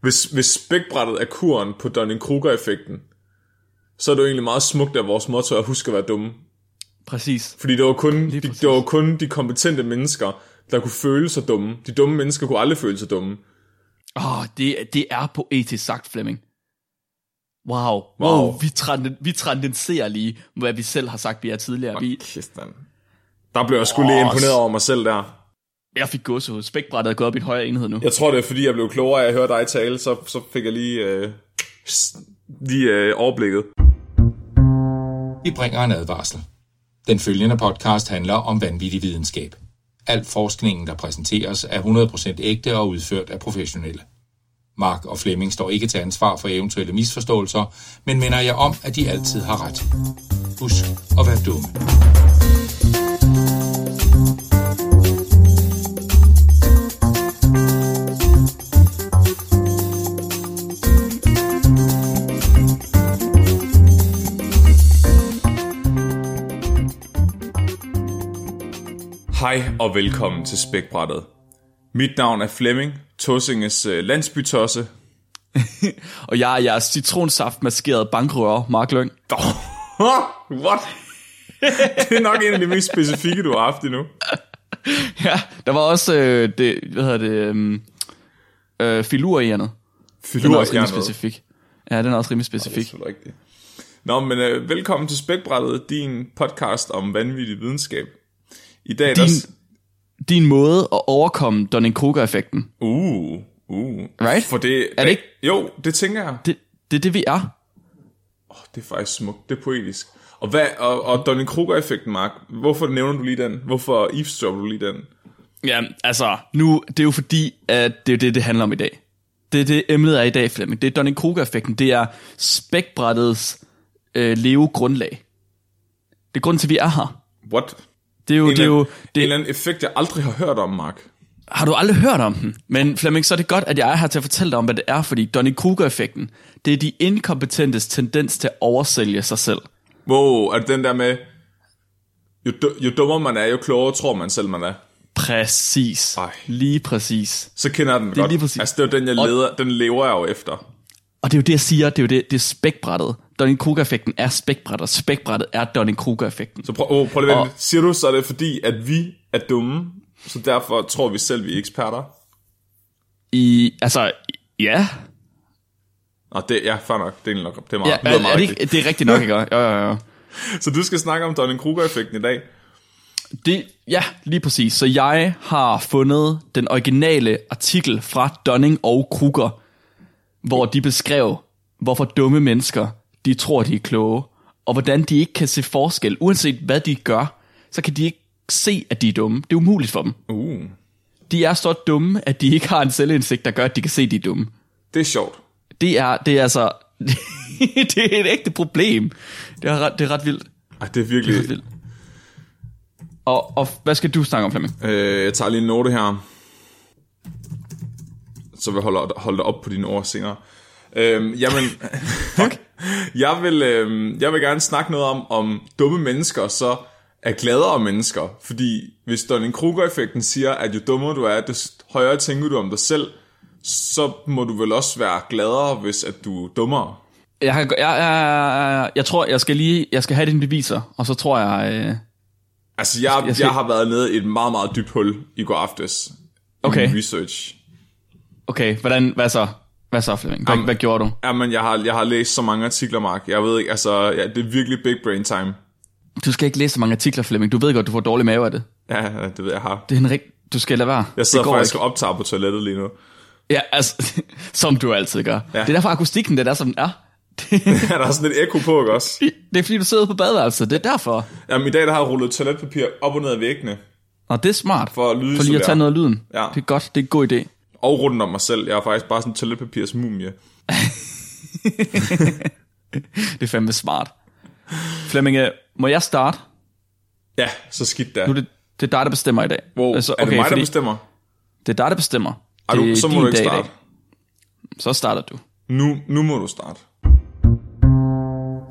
Hvis, hvis spækbrættet er kuren på Dunning-Kruger-effekten, så er det jo egentlig meget smukt, at vores motto at huske at være dumme. Præcis. Fordi det var, kun de, det var kun de kompetente mennesker, der kunne føle sig dumme. De dumme mennesker kunne aldrig føle sig dumme. Åh, oh, det, det er poetisk sagt, Flemming. Wow. Wow. Wow. Vi, trenden, vi trendenserer lige, hvad vi selv har sagt, vi er tidligere. Vi, Kæft. Der blev jeg sgu lige Åh, imponeret over mig selv der. Jeg fik gåsehud. Spækbrættet er gået op i en højere enhed nu. Jeg tror, det er fordi, jeg blev klogere af at høre dig tale, så, så fik jeg lige, øh, lige øh, overblikket. Vi bringer en advarsel. Den følgende podcast handler om vanvittig videnskab. Al forskningen, der præsenteres, er 100% ægte og udført af professionelle. Mark og Flemming står ikke til ansvar for eventuelle misforståelser, men minder jer om, at de altid har ret. Husk at være dumme. Hej og velkommen til Spækbrættet. Mit navn er Flemming, Tossinges øh, landsbytosse. Og jeg er jeres citronsaft-maskeret bankrører, Mark Lyng. What? Det er nok en af de mest specifikke, du har haft endnu. Ja, der var også, øh, det, hvad hedder det, øhm, øh, filur i hjernet. Den er Filur også rimelig specifik. Ja, den er også rimelig specifik. Det er rigtigt. Nå, men øh, velkommen til Spækbrættet, din podcast om vanvittig videnskab. I dag, Din, der... din måde at overkomme Dunning-Kruger-effekten. Uh, uh. Right? For det... Er det ikke- Jo, det tænker jeg. Det, det er det, vi er. Det er faktisk smukt, det er poetisk. Og, hvad, og, og Dunning-Kruger-effekten, Mark, hvorfor nævner du lige den? Hvorfor eavesdropper du lige den? Ja, altså, nu, det er jo fordi, at det er det, det handler om i dag. Det er det, emnet er i dag, Flemming. Det er Dunning-Kruger-effekten. Det er spækbrættets øh, levegrundlag. Det er grunden til, at vi er her. What? Det er jo, En, det er jo, en det, eller anden effekt, jeg aldrig har hørt om, Mark. har du aldrig hørt om den? Men Flemming, så er det godt, at jeg er her til at fortælle dig om, hvad det er, fordi Dunning-Kruger-effekten, det er de inkompetentes tendens til at oversælge sig selv. Wow, er det den der med, jo, jo dummere man er, jo klogere tror man selv, man er. Præcis. Ej. Lige præcis. Så kender jeg den er godt. lige præcis. Altså, det er jo den, jeg Og- leder, den lever jeg jo efter. Og det er jo det, jeg siger, det er jo det, det er spækbrættet. Dunning-Kruger-effekten er spækbrættet, og spækbrættet er Dunning-Kruger-effekten. Så prøv, oh, prøv lige at Og-. Siger du, så er det fordi, at vi er dumme, så derfor tror vi selv, vi er eksperter? I, altså, ja. Nå, det, ja, fair nok. Det er, nok, det er meget, ja det er, meget er det, ikke, det er rigtigt nok, ikke? Ja, ja, ja. Så du skal snakke om Dunning-Kruger-effekten i dag. Det, ja, lige præcis. Så jeg har fundet den originale artikel fra Dunning og Kruger, hvor de beskrev, hvorfor dumme mennesker, de tror, de er kloge, og hvordan de ikke kan se forskel. Uanset hvad de gør, så kan de ikke se, at de er dumme. Det er umuligt for dem. Uh, De er så dumme, at de ikke har en selvindsigt, der gør, at de kan se, at de er dumme. det er sjovt. Det er, det er altså... det er et ægte problem. Det er ret, det er ret vildt. Ej, det er Det er ret virkelig... vildt. Og, og hvad skal du snakke om, Flemming? Øh, jeg tager lige en note her. Så vil jeg holde, holde dig op på dine ord senere. Øhm, jamen, fuck. jeg, vil, øhm, jeg vil gerne snakke noget om, om dumme mennesker så er gladere mennesker. Fordi hvis Dunning-Kruger-effekten siger, at jo dummere du er, desto højere tænker du om dig selv, så må du vel også være gladere, hvis at du er dummere. Jeg, har, jeg, jeg, jeg tror, jeg skal lige jeg skal have dine beviser, og så tror jeg... Øh, Altså, jeg, jeg, jeg skal- jeg har været nede i et meget, meget dybt hul i går aftes. Okay. I research. okay, hvordan, hvad så? Hvad så, Flemming? Hvad, Jamen- hvad gjorde du? Jamen, jeg har, jeg har læst så mange artikler, Mark. Jeg ved ikke, altså, ja, det er virkelig big brain time. Du skal ikke læse så mange artikler, Flemming. Du ved godt, du får dårlig mave af det. Ja, det ved jeg, har. Det er en rigt... Du skal lade være. Jeg sidder det faktisk ikke. og optager på toilettet lige nu. Ja, altså, som du altid gør. Ja. Det er derfor, akustikken den er, som den er. Ja, der er sådan lidt ekko på, ikke også? det er fordi, du sidder på badeværelset. Det er derfor. Jamen, i dag der har jeg rullet toiletpapir op og ned af væggene. Og det er smart. For at lyde For lige at tage noget af lyden. Ja. Det er godt. Det er en god idé. Og rundt om mig selv. Jeg er faktisk bare sådan en toiletpapirs mumie. Det er fandme smart. Flemming, øh, må jeg starte? Ja, så skidt da. Nu er det, det er dig, der bestemmer i dag. Wow, Altså, er det mig, der bestemmer? Det er dig, der bestemmer. Det du, er så må du ikke dag starte. dag. Så starter du. Nu, nu må du starte.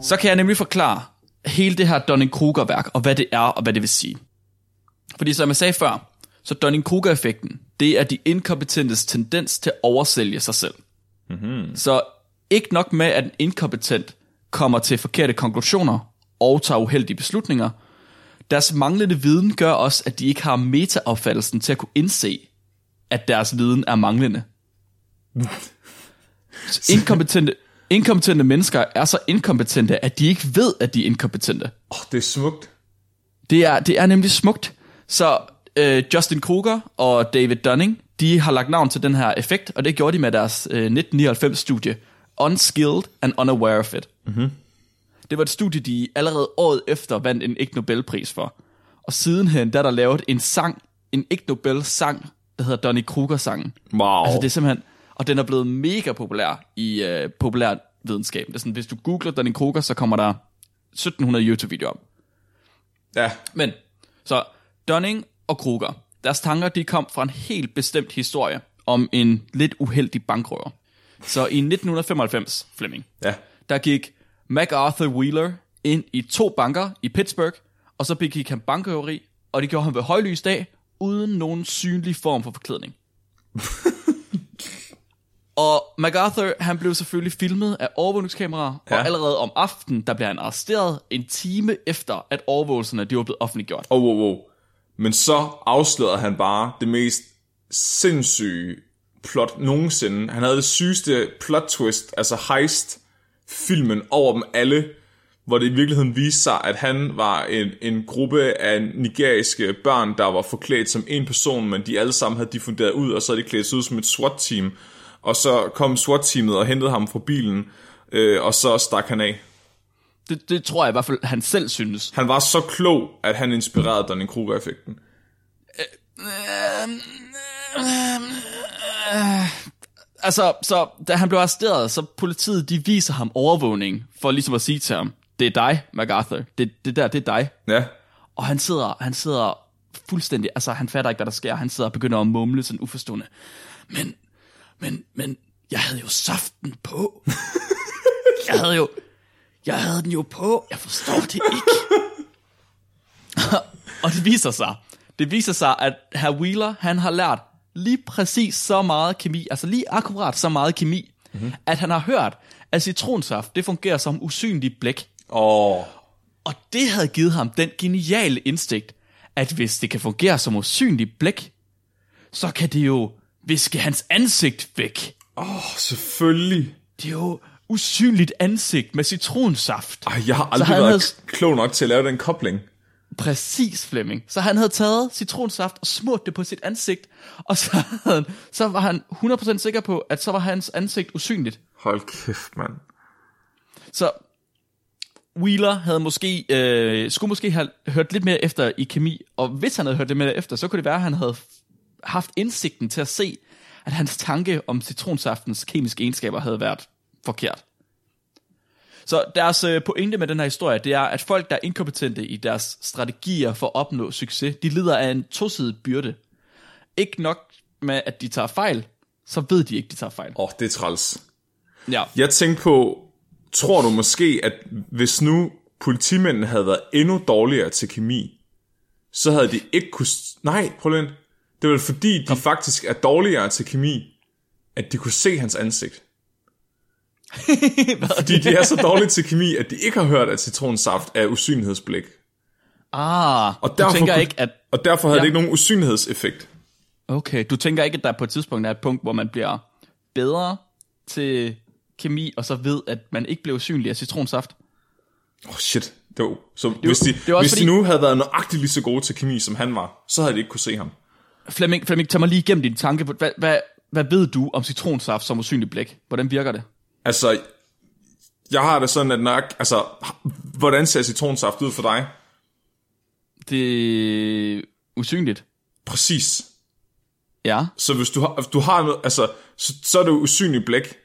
Så kan jeg nemlig forklare hele det her Dunning-Kruger-værk, og hvad det er, og hvad det vil sige. Fordi som jeg sagde før, så Dunning-Kruger-effekten, det er de inkompetentes tendens til at oversælge sig selv. Mm-hmm. Så ikke nok med, at en inkompetent kommer til forkerte konklusioner og tager uheldige beslutninger. Deres manglende viden gør også, at de ikke har metaopfattelsen til at kunne indse, at deres viden er manglende. Så inkompetente, inkompetente mennesker er så inkompetente, at de ikke ved, at de er inkompetente. Åh, oh, det er smukt. Det er, det er nemlig smukt. Så øh, Justin Kruger og David Dunning, de har lagt navn til den her effekt, og det gjorde de med deres øh, 1999-studie, Unskilled and Unaware of It. Mm-hmm. Det var et studie, de allerede året efter vandt en Ig Nobelpris for. Og sidenhen, der er der lavet en sang, en Ig Nobel-sang, der hedder Donny Kruger-sangen. Wow. Altså det er simpelthen, og den er blevet mega populær i øh, populær videnskab. Det er sådan, hvis du googler Donny Kruger, så kommer der 1700 YouTube-videoer om. Ja. Men, så Dunning og Kruger, deres tanker, de kom fra en helt bestemt historie om en lidt uheldig bankrøver. Så i 1995, Fleming, Ja. der gik MacArthur Wheeler ind i to banker i Pittsburgh, og så begik han bankrøveri, og det gjorde han ved højlys dag, uden nogen synlig form for forklædning. og MacArthur, han blev selvfølgelig filmet af overvågningskameraer, ja. Og allerede om aftenen, der blev han arresteret en time efter, at overvågelserne de var blevet offentliggjort. Oh, wow, wow. Men så afslørede han bare det mest sindssyge plot nogensinde. Han havde det sygeste plot twist, altså heist filmen over dem alle, hvor det i virkeligheden viste sig, at han var en, en gruppe af nigeriske børn, der var forklædt som en person, men de alle sammen havde diffunderet ud, og så havde de klædt sig ud som et SWAT-team. Og så kom SWAT-teamet og hentede ham fra bilen, øh, og så stak han af. Det, det tror jeg i hvert fald, han selv synes. Han var så klog, at han inspirerede Donning Kruger-effekten. Altså, så da han blev arresteret, så politiet, de viser ham overvågning, for ligesom at sige til ham, det er dig, MacArthur. Det, det der, det er dig. Ja, Og han sidder, han sidder fuldstændig, altså han fatter ikke, hvad der sker. Han sidder og begynder at mumle sådan uforstående. Men, men, men, jeg havde jo saften på. jeg havde jo, jeg havde den jo på. Jeg forstår det ikke. og det viser sig, det viser sig, at herr Wheeler, han har lært lige præcis så meget kemi, altså lige akkurat så meget kemi, mm-hmm. at han har hørt, at citronsaft, det fungerer som usynligt blæk. Åh, Og det havde givet ham den geniale indsigt, at hvis det kan fungere som usynligt blæk, så kan det jo viske hans ansigt væk. oh, selvfølgelig. Det er jo usynligt ansigt med citronsaft. Ej, jeg har Så aldrig han været havde- klog nok til at lave den kobling. Præcis, Flemming. Så han havde taget citronsaft og smurt det på sit ansigt, og så, havde han, så var han 100% sikker på, at så var hans ansigt usynligt. Hold kæft, mand. Så Wheeler havde måske, øh, skulle måske have hørt lidt mere efter i kemi, og hvis han havde hørt lidt mere efter, så kunne det være, at han havde haft indsigten til at se, at hans tanke om citronsaftens kemiske egenskaber havde været forkert. Så deres øh, pointe med den her historie, det er, at folk, der er inkompetente i deres strategier for at opnå succes, de lider af en tosidig byrde. Ikke nok med, at de tager fejl, så ved de ikke, de tager fejl. Åh, oh, det er træls. Ja. Jeg tænkte på, tror du måske, at hvis nu politimændene havde været endnu dårligere til kemi, så havde de ikke kunne... Nej, prøv lige. Det var vel fordi, de faktisk er dårligere til kemi, at de kunne se hans ansigt. Fordi de er så dårlige til kemi, at de ikke har hørt, at citronsaft er usynlighedsblik. Ah, Og du derfor, tænker kunne- ikke, at og derfor havde Ja. det ikke nogen usynlighedseffekt. Okay, du tænker ikke, at der på et tidspunkt er et punkt, hvor man bliver bedre til kemi, og så ved, at man ikke bliver usynlig af citronsaft? Åh, oh, shit. Det var, så hvis, de, det også hvis fordi- de nu havde været nøjagtigt lige så gode til kemi, som han var, så havde de ikke kunne se ham. Flemming, Flemming tag mig lige igennem din tanke. Hvad, hvad, hvad ved du om citronsaft som usynlig blæk? Hvordan virker det? Altså, jeg har det sådan, at nok, altså, hvordan ser citronsaft ud for dig? Det er usynligt. Præcis. Ja. Så hvis du har, hvis du har noget, altså, så, så er det usynligt blæk.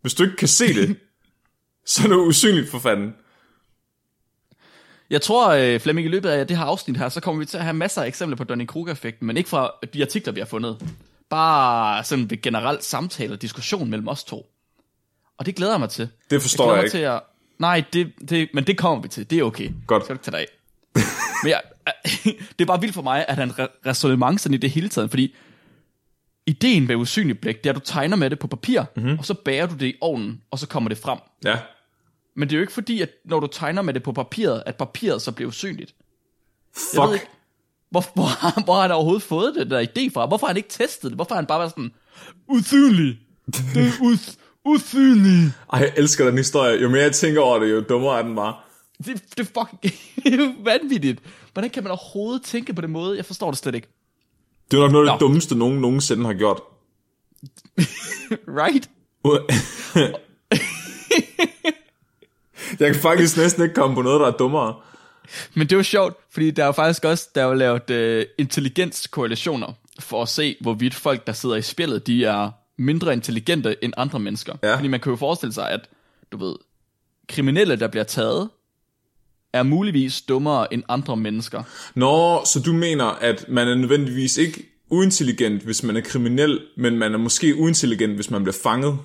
Hvis du ikke kan se det, så er det usynligt for fanden. Jeg tror, øh, Flemming, i løbet af det her afsnit her, så kommer vi til at have masser af eksempler på Dunning-Kruger-effekten, men ikke fra de artikler, vi har fundet. Bare sådan ved generelt samtale og diskussion mellem os to. Og det glæder jeg mig til. Det forstår jeg mig ikke. Til at... Nej, det, det, men det kommer vi til. Det er okay. Godt. Skal du ikke tage dig af. men jeg, det er bare vildt for mig, at han re- resonemang sådan i det hele taget, fordi ideen med usynligt blæk, det er, at du tegner med det på papir, mm-hmm. og så bærer du det i ovnen, og så kommer det frem. Ja. Men det er jo ikke fordi, at når du tegner med det på papiret, at papiret så bliver usynligt. Jeg ved Fuck. ikke, hvor, hvor, har- hvor har han overhovedet fået det der idé fra? Hvorfor har han ikke testet det? Hvorfor har han bare været sådan, usynlig, det er us, usynlig. Ej, jeg elsker den historie. Jo mere jeg tænker over det, jo dummere er den bare. Det, det er fucking vanvittigt. Hvordan kan man overhovedet tænke på den måde? Jeg forstår det slet ikke. Det er nok noget af det dummeste, nogen nogensinde har gjort. Right? jeg kan faktisk næsten ikke komme på noget, der er dummere. Men det jo sjovt, fordi der er jo faktisk også der er jo lavet uh, intelligenskorrelationer for at se, hvorvidt folk, der sidder i spillet, de er mindre intelligente end andre mennesker. Ja. Fordi man kan jo forestille sig, at du ved, kriminelle, der bliver taget, er muligvis dummere end andre mennesker. Nå, så du mener, at man er nødvendigvis ikke uintelligent, hvis man er kriminel, men man er måske uintelligent, hvis man bliver fanget.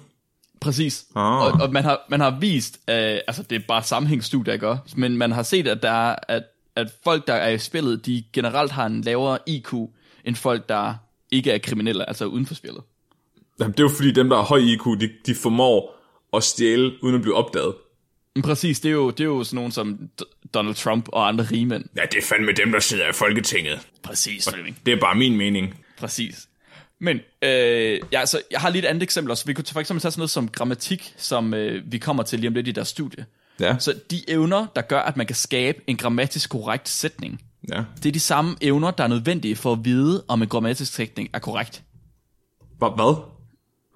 Præcis. Ah. Og, og man, har, man har vist, øh, altså det er bare sammenhængsstudier, ikke også? Men man har set, at, der er, at, at folk, der er i spillet, de generelt har en lavere IQ, end folk, der ikke er kriminelle, altså uden for spillet. Jamen, det er jo fordi, dem, der har høj IQ, de, de formår at stjæle, uden at blive opdaget. Præcis, det er jo, det er jo sådan nogen som Donald Trump og andre rigmænd. Ja, det er fandme dem, der sidder i Folketinget. Præcis, Flemming. Det er bare min mening. Præcis. Men øh, ja, altså, jeg har lige et andet eksempel også. Vi kunne for eksempel tage sådan noget som grammatik, som øh, vi kommer til lige om lidt i deres studie. Ja, Så de evner, der gør, at man kan skabe en grammatisk korrekt sætning, ja. det er de samme evner, der er nødvendige for at vide, om en grammatisk sætning er korrekt. Hva- Hvad?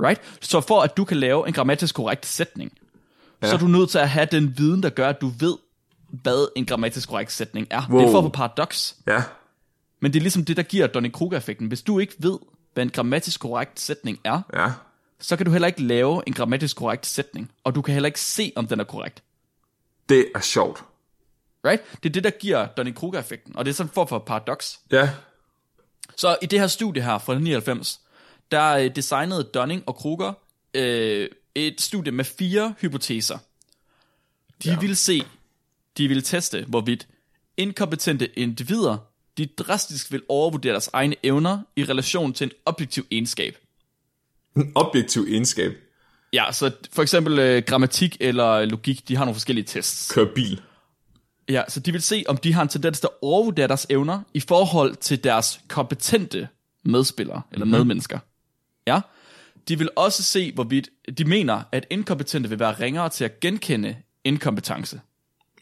Right? Så for at du kan lave en grammatisk korrekt sætning, ja. så er du nødt til at have den viden, der gør, at du ved, hvad en grammatisk korrekt sætning er. Wow. Det er for på paradoks. Ja. Men det er ligesom det, der giver Donning-Kruger-effekten. Hvis du ikke ved, hvad en grammatisk korrekt sætning er, Ja. så kan du heller ikke lave en grammatisk korrekt sætning, og du kan heller ikke se, om den er korrekt. Det er sjovt. Right? Det er det, der giver Donning-Kruger-effekten, og det er sådan en form for paradoks. Ja. Så i det her studie her fra 99, der øh, designede Dunning og Kruger øh, et studie med fire hypoteser. De ja. ville se, de ville teste, hvorvidt inkompetente individer, de drastisk vil overvurdere deres egne evner i relation til en objektiv egenskab. En objektiv egenskab. Ja, så for eksempel øh, grammatik eller logik, de har nogle forskellige tests. Kør bil. Ja, så de vil se, om de har en tendens til at overvurdere deres evner i forhold til deres kompetente medspillere eller Mhm. medmennesker. Ja. De vil også se, hvorvidt de mener, at inkompetente vil være ringere til at genkende inkompetence.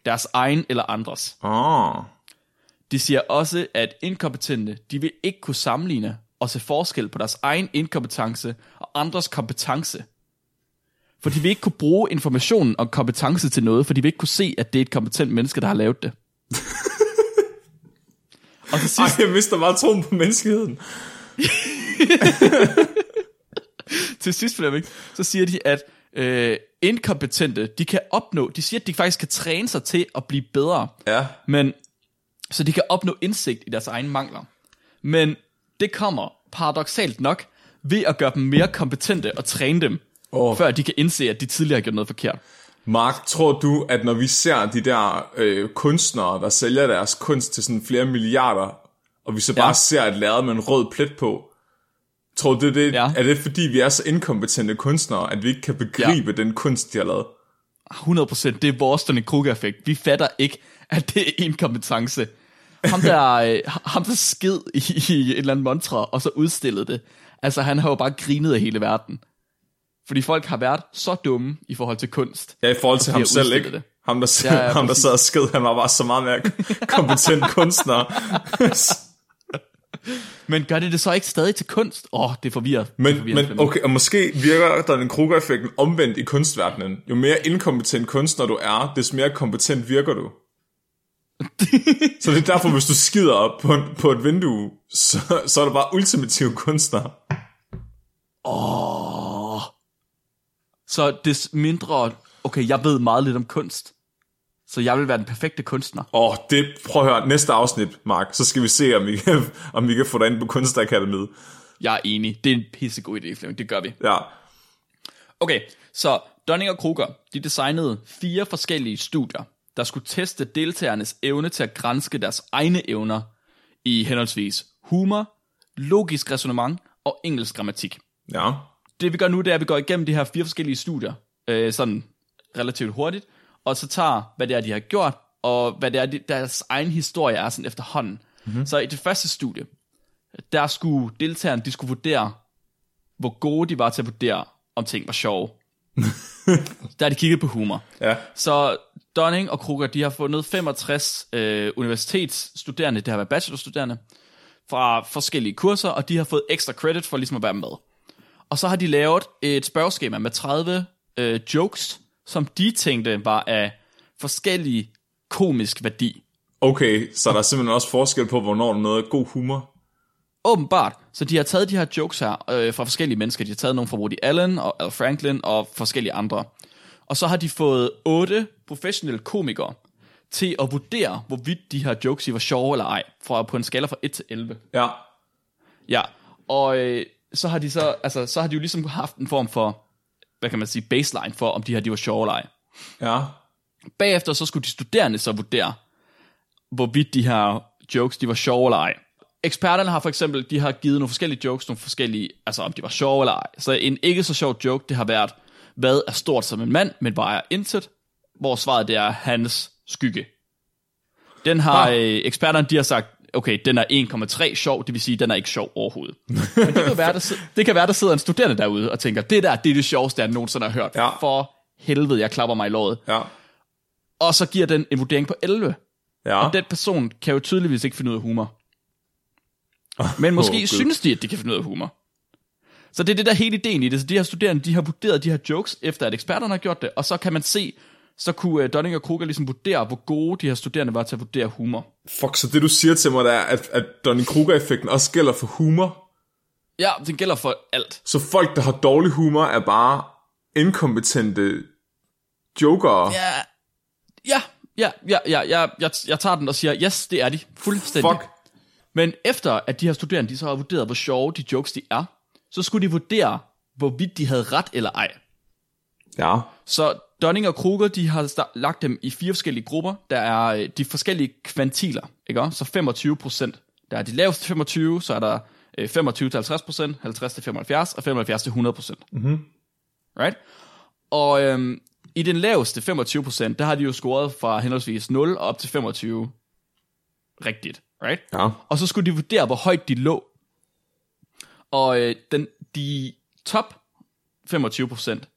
Deres egen eller andres. Oh. De siger også, at inkompetente, de vil ikke kunne sammenligne og se forskel på deres egen inkompetence og andres kompetence. For de vil ikke kunne bruge informationen om kompetence til noget, for de vil ikke kunne se, at det er et kompetent menneske, der har lavet det. og til Ej, sidst, jeg mister bare troen på menneskeheden. til sidst Flemming, så siger de, at øh, inkompetente, de kan opnå, de siger, at de faktisk kan træne sig til at blive bedre. Ja. Men, så de kan opnå indsigt i deres egne mangler. Men det kommer paradoxalt nok ved at gøre dem mere kompetente og træne dem, oh. før de kan indse, at de tidligere har gjort noget forkert. Mark, tror du, at når vi ser de der øh, kunstnere, der sælger deres kunst til sådan flere milliarder, og vi så bare Ja. ser et lærred med en rød plet på, tror du, det, Ja. er det fordi, vi er så inkompetente kunstnere, at vi ikke kan begribe ja. den kunst, de har lavet? 100% det er vores Donny Kruger-effekt. Vi fatter ikke, at det er inkompetence. Ham der, øh, ham der skid i, i et eller andet montre, og så udstillede det. Altså, han har jo bare grinet af hele verden. Fordi folk har været så dumme i forhold til kunst. Ja, i forhold til ham selv, ikke? det. Ham, der, Ja, ja, ja, ham, der præcis. sad og sked, han var bare så meget mere kompetent kunstner. Men gør det det så ikke stadig til kunst? Åh, oh, det forvirrer. det Men, forvirrer men okay, og måske virker der den Kruger-effekten omvendt i kunstverdenen. Jo mere inkompetent kunstner du er, des mere kompetent virker du. så det er derfor, hvis du skider op på, en, på et vindue, så, så er du bare ultimativ kunstner. Så des mindre... Okay, jeg ved meget lidt om kunst. Så jeg vil være den perfekte kunstner. Åh, det, prøv at høre, næste afsnit, Mark, så skal vi se, om vi kan, om vi kan få dig ind på Kunstakademiet. Jeg er enig. Det er en pissegod idé, Flemming. Det gør vi. Ja, Okay, så Dunning og Kruger, de designede fire forskellige studier, der skulle teste deltagernes evne til at grænske deres egne evner i henholdsvis humor, logisk resonemang og engelsk grammatik. Ja. Det vi gør nu, det er, at vi går igennem de her fire forskellige studier, øh, sådan relativt hurtigt, og så tager, hvad det er, de har gjort, og hvad det er, de, deres egen historie er sådan efterhånden. Mm-hmm. Så i det første studie, der skulle deltagerne, de skulle vurdere, hvor gode de var til at vurdere, om ting var sjove. der har de kigget på humor. Ja. Så Dunning og Kruger, de har fundet 65 øh, universitetsstuderende, det har været bachelorstuderende, fra forskellige kurser, og de har fået ekstra credit for ligesom at være med. Og så har de lavet et spørgeskema med 30 øh, jokes, som de tænkte var af forskellig komisk værdi. Okay, så der er simpelthen også forskel på, hvornår der er noget god humor. Åbenbart. Så de har taget de her jokes her øh, fra forskellige mennesker. De har taget nogle fra Woody Allen og Al Franklin og forskellige andre. Og så har de fået otte professionelle komikere til at vurdere, hvorvidt de her jokes de var sjove eller ej, fra på en skala fra 1 til 11. Ja. Ja, og øh, så har de så, altså, så har de jo ligesom haft en form for, hvad kan man sige, baseline for, om de her de var sjove eller ej. Ja. Bagefter så skulle de studerende så vurdere, hvorvidt de her jokes, de var sjove eller ej. Eksperterne har for eksempel, de har givet nogle forskellige jokes, nogle forskellige, altså om de var sjove eller ej. Så en ikke så sjov joke, det har været, hvad er stort som en mand, men vejer intet, hvor svaret det er hans skygge. Den har, Ah. øh, eksperterne de har sagt, okay, den er 1,3 sjov, det vil sige, den er ikke sjov overhovedet. Men det kan, være, der, det kan være, der sidder en studerende derude og tænker, det der, det er det sjoveste, jeg nogensinde har hørt. Ja. For helvede, jeg klapper mig i låret. Ja. Og så giver den en vurdering på 11. Ja. Og den person kan jo tydeligvis ikke finde ud af humor. Men måske oh, synes de, at de kan finde ud af humor. Så det er det der hele ideen i det. Så de her studerende, de har vurderet de her jokes, efter at eksperterne har gjort det, og så kan man se, så kunne uh, Dunning og Kruger ligesom vurdere, hvor gode de her studerende var til at vurdere humor. Fuck, så det du siger til mig, det er, at, at Donnie-Kruger-effekten også gælder for humor. Ja, det gælder for alt. Så folk, der har dårlig humor, er bare inkompetente jokere. Ja, ja, ja, ja, ja, ja jeg, jeg tager den og siger, yes, det er de. Fuldstændig. Fuck. Men efter at de her studerende, de så har vurderet, hvor sjove de jokes de er, så skulle de vurdere, hvorvidt de havde ret eller ej. Ja. Så Dunning og Kruger, de har lagt dem i fire forskellige grupper. Der er øh, de forskellige kvantiler, ikke også? Så 25 procent. Der er de laveste 25, så er der øh, 25 til 50 procent, 50 til 75 og 75 til 100 procent. Mm-hmm. Right? Og øhm, i den laveste 25 procent, der har de jo scoret fra henholdsvis 0 og op til 25 rigtigt. Right? Ja. Og så skulle de vurdere, hvor højt de lå. Og øh, den, de top 25 procent,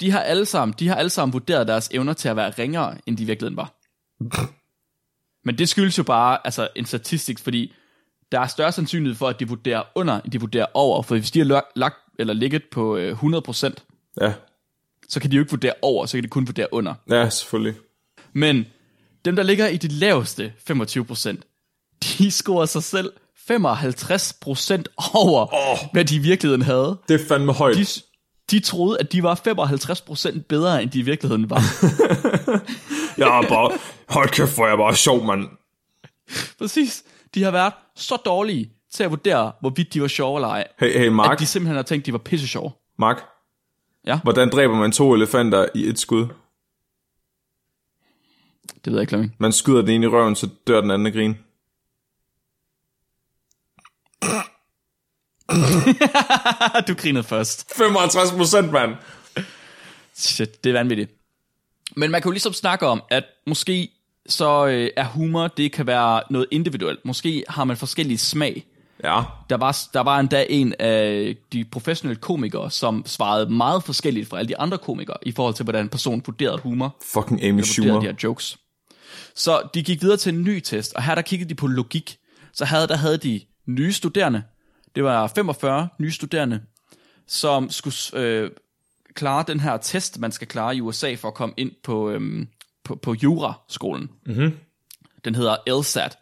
de har alle sammen, de har alle sammen vurderet deres evner til at være ringere, end de i virkeligheden var. Men det skyldes jo bare altså en statistik, fordi der er større sandsynlighed for, at de vurderer under, end de vurderer over. For hvis de har lagt, eller ligget på øh, 100 procent, Ja. så kan de jo ikke vurdere over, så kan de kun vurdere under. Ja, selvfølgelig. Men dem, der ligger i det laveste 25%, de scorer sig selv 55% over, oh. hvad de i virkeligheden havde. Det er fandme højt. De, de troede, at de var 55% bedre, end de i virkeligheden var. Jeg er bare... Hold kæft, hvor jeg bare sjov, mand. Præcis. De har været så dårlige til at vurdere, hvorvidt de var sjove eller ej, Hey, hey, Mark. at de simpelthen har tænkt, at de var pisse sjove. Mark. Ja. Hvordan dræber man to elefanter i et skud? Det ved jeg ikke, Flemming. Man skyder den ene i røven, så dør den anden af grin. du grinede først. 55 procent, mand. Shit, det er vanvittigt. Men man kan jo ligesom snakke om, at måske så øh, er humor, det kan være noget individuelt. Måske har man forskellige smag. Ja. Der var, der var endda en af de professionelle komikere, som svarede meget forskelligt fra alle de andre komikere, i forhold til, hvordan en person vurderede humor, Fucking Amy Schumer. de her jokes. Så de gik videre til en ny test, og her der kiggede de på logik. Så havde, der havde de nye studerende, det var 45 nye studerende, som skulle øh, klare den her test, man skal klare i USA for at komme ind på, øhm, på, på juraskolen. Mm-hmm. Den hedder LSAT.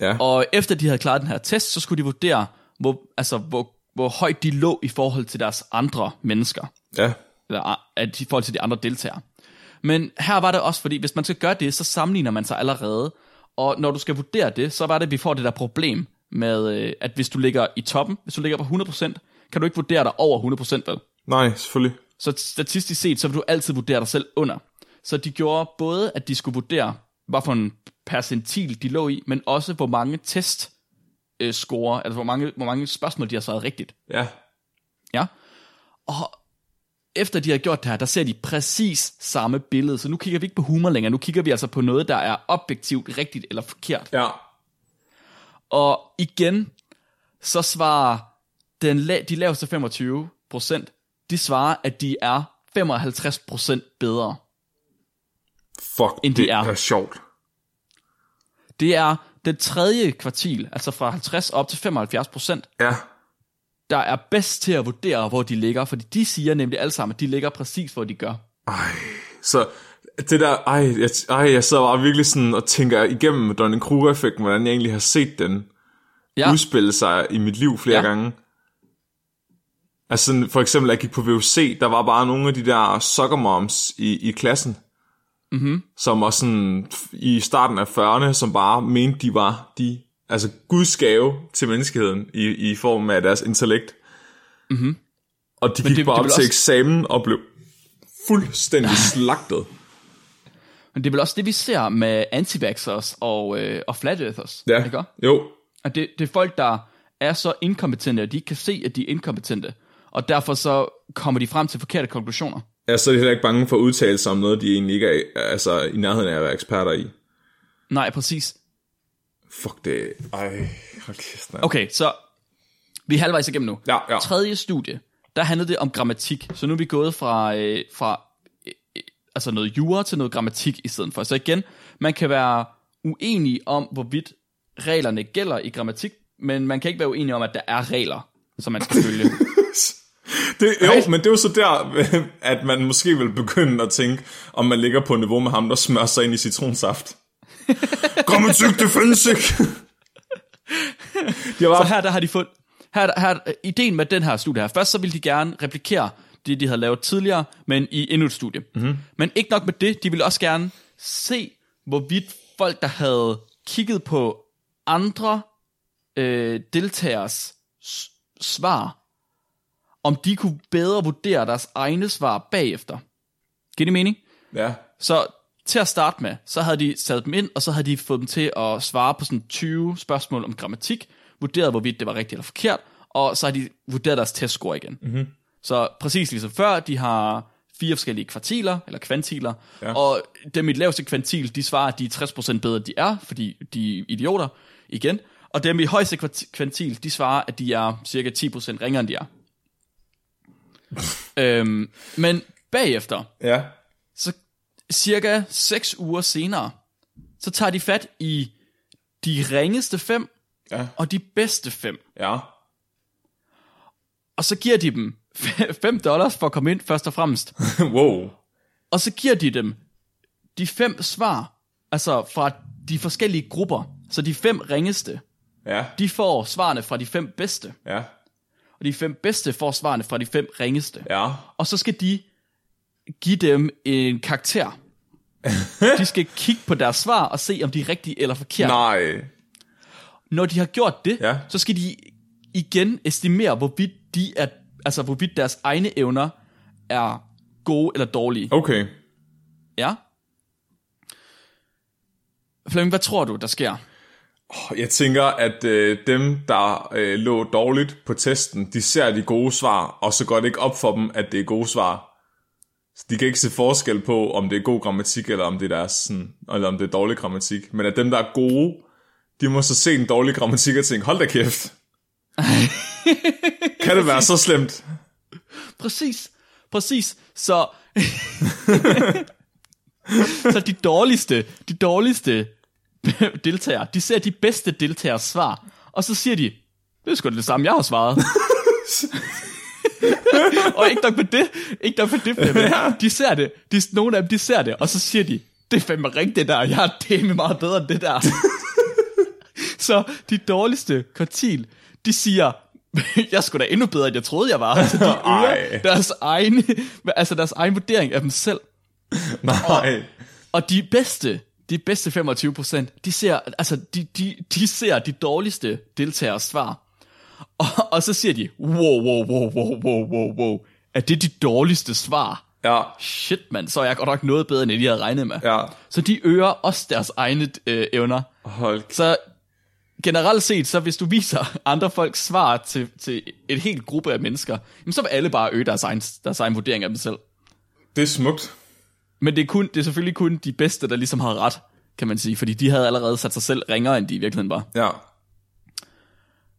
Ja. Og efter de havde klaret den her test, så skulle de vurdere, hvor, altså, hvor, hvor højt de lå i forhold til deres andre mennesker. Ja. Eller at, i forhold til de andre deltagere. Men her var det også, fordi hvis man skal gøre det, så sammenligner man sig allerede. Og når du skal vurdere det, så var det, at vi får det der problem med, øh, at hvis du ligger i toppen, hvis du ligger på 100%, kan du ikke vurdere dig over 100%, vel? Nej, selvfølgelig. Så statistisk set, så vil du altid vurdere dig selv under. Så de gjorde både, at de skulle vurdere, hvad for en percentil de lå i, men også hvor mange test øh, score, altså hvor mange, hvor mange spørgsmål de har svaret rigtigt. Ja. Ja. Og efter de har gjort det her, der ser de præcis samme billede. Så nu kigger vi ikke på humor længere. Nu kigger vi altså på noget, der er objektivt rigtigt eller forkert. Ja. Og igen, så svarer den, la- de laveste 25 procent, de svarer, at de er 55 procent bedre. Fuck, End de det er. er sjovt. Det er den tredje kvartil, altså fra 50 op til 75 procent, Ja. der er bedst til at vurdere, hvor de ligger. Fordi de siger nemlig alle sammen, at de ligger præcis, hvor de gør. Ej, så det der, ej, jeg, ej, jeg sidder bare virkelig sådan og tænker igennem Donning Kruger-effekten, hvordan jeg egentlig har set den Ja. udspille sig i mit liv flere Ja. gange. Altså sådan, for eksempel, jeg gik på VUC, der var bare nogle af de der soccer moms i, i klassen, mm-hmm. som var sådan i starten af 40'erne, som bare mente, de var de, altså Guds gave til menneskeheden i, i form af deres intellekt. Mm-hmm. Og de gik det- bare det op til også- eksamen og blev fuldstændig slagtet. Men det er vel også det, vi ser med anti og, øh, og flat earthers. Ja, Ikke? jo, At det, det er folk, der er så inkompetente, at de ikke kan se, at de er inkompetente. Og derfor så kommer de frem til forkerte konklusioner. Ja, så er de heller ikke bange for at udtale sig om noget, de egentlig ikke er altså, i nærheden af at være eksperter i. Nej, præcis. Fuck det. Ej, hold kæft. Okay. Okay, så vi er halvvejs igennem nu. Ja, ja. Tredje studie, der handlede det om grammatik. Så nu er vi gået fra, øh, fra altså noget jura til noget grammatik i stedet for. Så igen, man kan være uenig om, hvorvidt reglerne gælder i grammatik, men man kan ikke være uenig om, at der er regler, som man skal følge. Det, jo, men det er jo så der, at man måske vil begynde at tænke, om man ligger på niveau med ham, der smører sig ind i citronsaft. Grammatik, det findes ikke. De har Så her der har de fundet, her, her, ideen med den her studie her, først så ville de gerne replikere det, de havde lavet tidligere, men i endnu et studie. Mm-hmm. Men ikke nok med det, de ville også gerne se, hvorvidt folk, der havde kigget på andre øh, deltagers svar, om de kunne bedre vurdere deres egne svar bagefter. Giver det mening? ja, Så til at starte med, så havde de sat dem ind, og så havde de fået dem til at svare på sådan 20 spørgsmål om grammatik, vurderet hvorvidt det var rigtigt eller forkert, og så har de vurderet deres testscore igen. Mm-hmm. Så præcis ligesom før, de har fire forskellige kvartiler, eller kvantiler, ja. og dem i det laveste kvantil, de svarer, at de er 60% bedre, end de er, fordi de er idioter, igen. Og dem i højeste kvantil, de svarer, at de er cirka 10% ringere, end de er. øhm, men bagefter, ja. så cirka 6 uger senere, så tager de fat i de ringeste fem Ja. og de bedste fem. Ja. Og så giver de dem 5 dollars for at komme ind først og fremmest. wow. Og så giver de dem de fem svar, altså fra de forskellige grupper. Så de fem ringeste, Ja. de får svarene fra de fem bedste. Ja. Og de fem bedste får svarene fra de fem ringeste. Ja. Og så skal de give dem en karakter. de skal kigge på deres svar og se, om de er rigtige eller forkerte. Nej. Når de har gjort det, Ja. så skal de igen estimere, hvorvidt, de er, altså, hvorvidt deres egne evner er gode eller dårlige. Okay. Ja? Flemming, hvad tror du, der sker? Jeg tænker, at øh, dem, der øh, lå dårligt på testen, de ser de gode svar, og så går det ikke op for dem, at det er gode svar. Så de kan ikke se forskel på, om det er god grammatik, eller om det er, deres, sådan, eller om det er dårlig grammatik. Men at dem, der er gode, de må så se en dårlig grammatik og tænke, hold da kæft. kan det være så slemt? Præcis, præcis. Så, så de dårligste, de dårligste deltagere, de ser de bedste deltagers svar, og så siger de, det er sgu det samme, jeg har svaret. og ikke nok med det, ikke nok med det, Flemming. de ser det, de, nogle af dem, de ser det, og så siger de, det er fandme rigtigt der, jeg er dæmme meget bedre end det der. så de dårligste kvartil, de siger, jeg skulle da endnu bedre, end jeg troede, jeg var. Så de øger deres egen, altså deres egen vurdering af dem selv. Nej. Og de bedste, de bedste 25 procent, de ser, altså, de, de, de ser de dårligste deltagers svar. Og, og så siger de, wow, wow, wow, wow, wow, wow, wow. Er det de dårligste svar? Ja. Shit, mand, så er jeg godt nok noget bedre, end jeg havde regnet med. Ja. Så de øger også deres egne øh, evner. Hold Så generelt set, så hvis du viser andre folks svar til, til et helt gruppe af mennesker, jamen, så vil alle bare øge deres egen, deres egen vurdering af dem selv. Det er smukt. Men det er, kun, det er selvfølgelig kun de bedste, der ligesom har ret, kan man sige, fordi de havde allerede sat sig selv ringere, end de i virkeligheden var. Ja.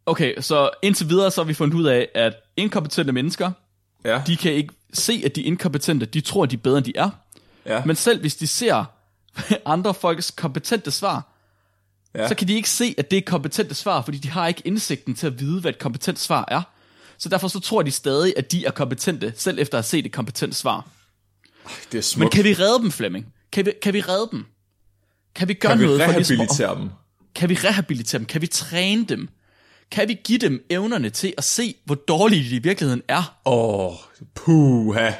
Okay, så indtil videre så har vi fundet ud af, at inkompetente mennesker, Ja. de kan ikke se, at de inkompetente. De tror, de er bedre, end de er. ja. Men selv hvis de ser andre folks kompetente svar, Ja. så kan de ikke se, at det er kompetente svar, fordi de har ikke indsigten til at vide, hvad et kompetent svar er. Så derfor så tror de stadig, at de er kompetente, selv efter at have set et kompetent svar. det er Men smukt. kan vi redde dem, Flemming? Kan vi, kan vi redde dem? Kan vi gøre kan vi noget for ligesom rehabilitere dem? Kan vi rehabilitere dem? Kan vi træne dem? Kan vi give dem evnerne til at se, hvor dårlige de i virkeligheden er? Åh, oh, puha.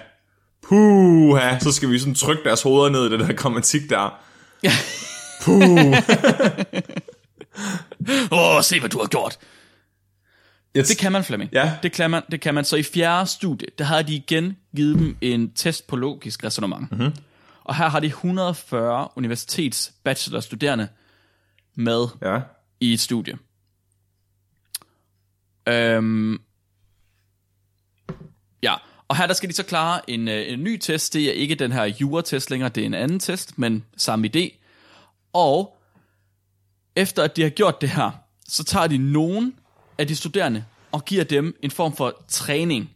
Puha. Så skal vi sådan trykke deres hoveder ned i den der grammatik der. Ja. Puh. Åh, oh, se hvad du har gjort. Jeg Det kan man, Flemming. Ja. Det kan man, det kan man. Så i fjerde studie, der har de igen givet dem en test på logisk resonemang. Mm-hmm. Og her har de 140 universitets bachelorstuderende med Ja. i et studie. Øhm, ja, og her der skal de så klare en, øh, en ny test. Det er ikke den her jura-test længere, det er en anden test, men samme idé. Og efter at de har gjort det her, så tager de nogen af de studerende og giver dem en form for træning.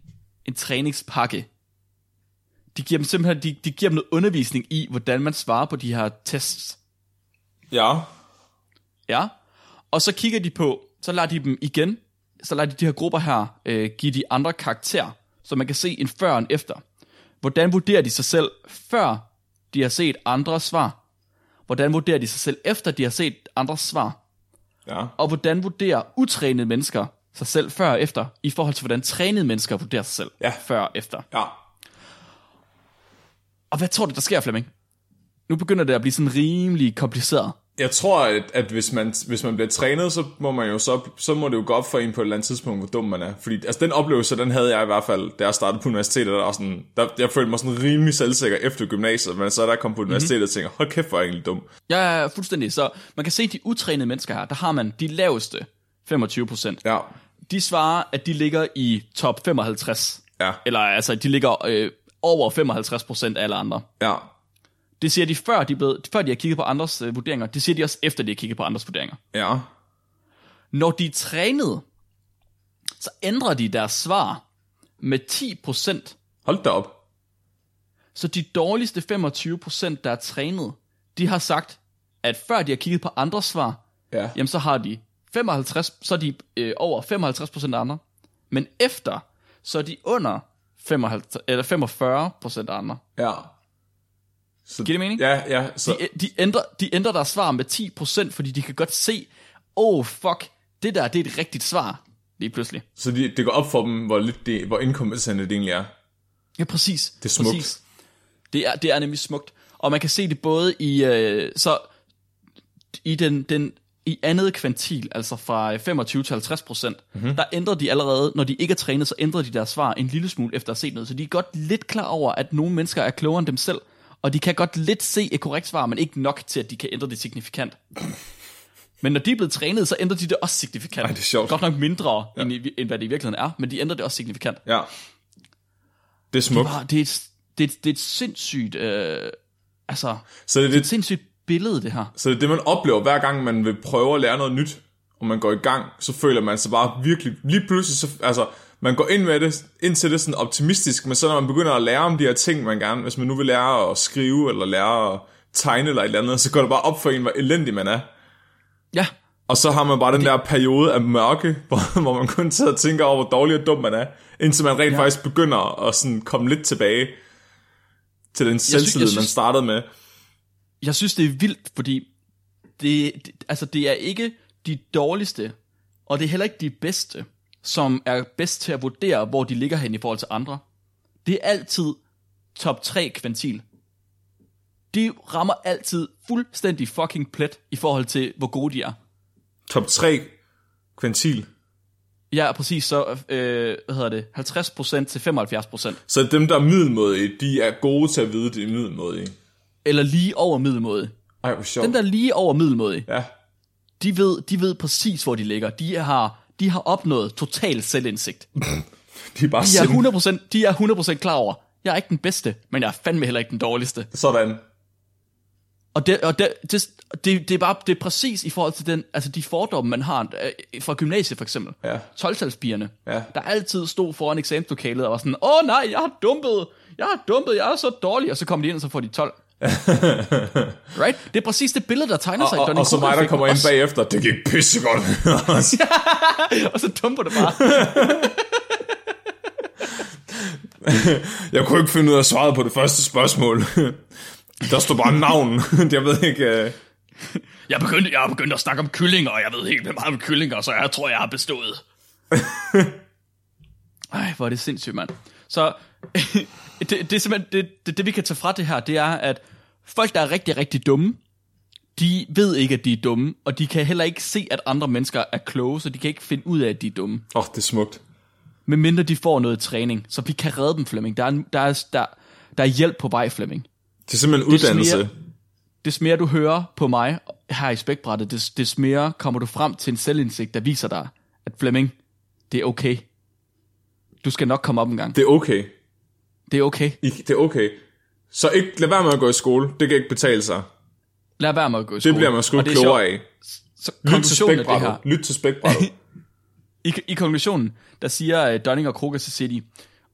En træningspakke. De giver dem simpelthen de, de giver dem noget undervisning i, hvordan man svarer på de her tests. Ja. Ja. Og så kigger de på, så lader de dem igen, så lader de de her grupper her øh, give de andre karakterer, så man kan se en før og en efter. Hvordan vurderer de sig selv, før de har set andres svar? Hvordan vurderer de sig selv, efter de har set andres svar? Ja. Og hvordan vurderer utrænede mennesker sig selv før og efter, i forhold til hvordan trænede mennesker vurderer sig selv Ja. før og efter? Ja. Og hvad tror du, der sker, Flemming? Nu begynder det at blive sådan rimelig kompliceret. Jeg tror, at, at hvis, man, hvis man bliver trænet, så må man jo så, så må det jo gå op for en på et eller andet tidspunkt, hvor dum man er. Fordi altså, den oplevelse, den havde jeg i hvert fald, da jeg startede på universitetet. Der var sådan, der, jeg følte mig sådan rimelig selvsikker efter gymnasiet, men så jeg kom på universitetet og tænkte, hold kæft, hvor er jeg egentlig dum. Ja, ja, fuldstændig. Så man kan se, at de utrænede mennesker her, der har man de laveste 25 procent. Ja. De svarer, at de ligger i top 55. Ja. Eller altså, de ligger øh, over 55 procent af alle andre. Ja. Det siger de, før de, blevet, før de har kigget på andres øh, vurderinger. Det siger de også, efter de har kigget på andres vurderinger. Ja. Når de er trænet, så ændrer de deres svar med 10 procent. Hold da op. Så de dårligste 25 procent, der er trænet, de har sagt, at før de har kigget på andres svar, Ja. jamen så har de 55, så er de øh, over 55 procent andre. Men efter, så er de under 55, eller 45 procent andre. Ja. Så, Giver det mening? Ja, ja. Så, De, de, ændrer, de ændrer deres svar med 10 procent, fordi de kan godt se, oh fuck, det der, det er et rigtigt svar, lige pludselig. så de, det går op for dem, hvor, lidt det, hvor inkompetente det egentlig er. Ja, præcis. Det er smukt. Præcis. Det er, det er nemlig smukt. Og man kan se det både i, øh, så i den, den i andet kvantil, altså fra 25 til 50 procent, Mhm. mm-hmm. der ændrer de allerede, når de ikke er trænet, så ændrer de deres svar en lille smule efter at have set noget. Så de er godt lidt klar over, at nogle mennesker er klogere end dem selv, og de kan godt lidt se et korrekt svar, men ikke nok til, at de kan ændre det signifikant. Men når de er blevet trænet, så ændrer de det også signifikant. Ej, det er sjovt. Godt nok mindre, ja. end, i, end hvad det i virkeligheden er, men de ændrer det også signifikant. Ja. Det er smukt. Wow, det, er et, det, er, et- det er et sindssygt, øh, altså, Så det er det et det, sindssygt billede, det her. så det er det, man oplever hver gang, man vil prøve at lære noget nyt, og man går i gang, så føler man sig bare virkelig, lige pludselig, så, altså, man går ind med det, ind til det sådan optimistisk, men så når man begynder at lære om de her ting, man gerne, hvis man nu vil lære at skrive, eller lære at tegne, eller et eller andet, så går det bare op for en, hvor elendig man er. Ja, Og så har man bare den der periode af mørke, hvor, hvor man kun sidder og tænker over, hvor dårlig og dum man er, indtil man rent ja. faktisk begynder at sådan komme lidt tilbage til den selvtillid, man startede med. jeg synes, det er vildt, fordi det, det, altså, det er ikke de dårligste, og det er heller ikke de bedste, som er bedst til at vurdere, hvor de ligger hen i forhold til andre. Det er altid top 3 kvantil. De rammer altid fuldstændig fucking plet i forhold til, hvor gode de er. Top 3 kvantil. Ja, præcis. Så, øh, hvad hedder det, 50% til 75%. Så dem, der er middelmådige, de er gode til at vide, de er middelmådige. Eller lige over middelmåde. Ej, hvor sjovt. Den der lige over middelmåde, Ja, de ved, de ved præcis, hvor de ligger. De har, de har opnået total selvindsigt. De er bare De er sind. 100%, de er 100% klar over, jeg er ikke den bedste, men jeg er fandme heller ikke den dårligste. Sådan. Og det, og det, det, det, det er bare det er præcis i forhold til den, altså de fordomme, man har øh, fra gymnasiet for eksempel. Ja. 12-talspigerne, Ja. der altid stod foran eksamenslokalet og var sådan, åh nej, jeg har dumpet, jeg har dumpet, jeg er så dårlig, og så kommer de ind, og så får de 12. right? Det er præcis det billede, der tegner sig Og, og, og så mig, der kommer ind bagefter, det gik pissegodt. og så dumper det bare. jeg kunne ikke finde ud af at svare på det første spørgsmål. Der står bare navn. Jeg ved ikke... øh, Jeg er begyndt, jeg er begyndt at snakke om kyllinger, og jeg ved helt vildt meget om kyllinger, så jeg tror, jeg har bestået. Ej, hvor er det sindssygt, mand. Så det, det er simpelthen, det, det, det vi kan tage fra det her, det er, at folk, der er rigtig, rigtig dumme, de ved ikke, at de er dumme, og de kan heller ikke se, at andre mennesker er kloge, så de kan ikke finde ud af, at de er dumme. Åh, oh, det er smukt. Medmindre de får noget træning, så vi kan redde dem, Flemming. Der er, der er, der, der er hjælp på vej, Flemming. Det er simpelthen uddannelse. mere- Des mere du hører på mig her i spækbrættet, des, des mere kommer du frem til en selvindsigt, der viser dig, at Flemming, det er okay. Du skal nok komme op en gang. Det er okay. Det er okay. I, det er okay. Så ikke, lad være med at gå i skole. Det kan ikke betale sig. Lad være med at gå i skole. Det bliver man sgu er klogere af. Så Lyt til spækbrættet. Lyt til spækbrættet. i, i konklusionen, der siger uh, Dunning og Kruger til City,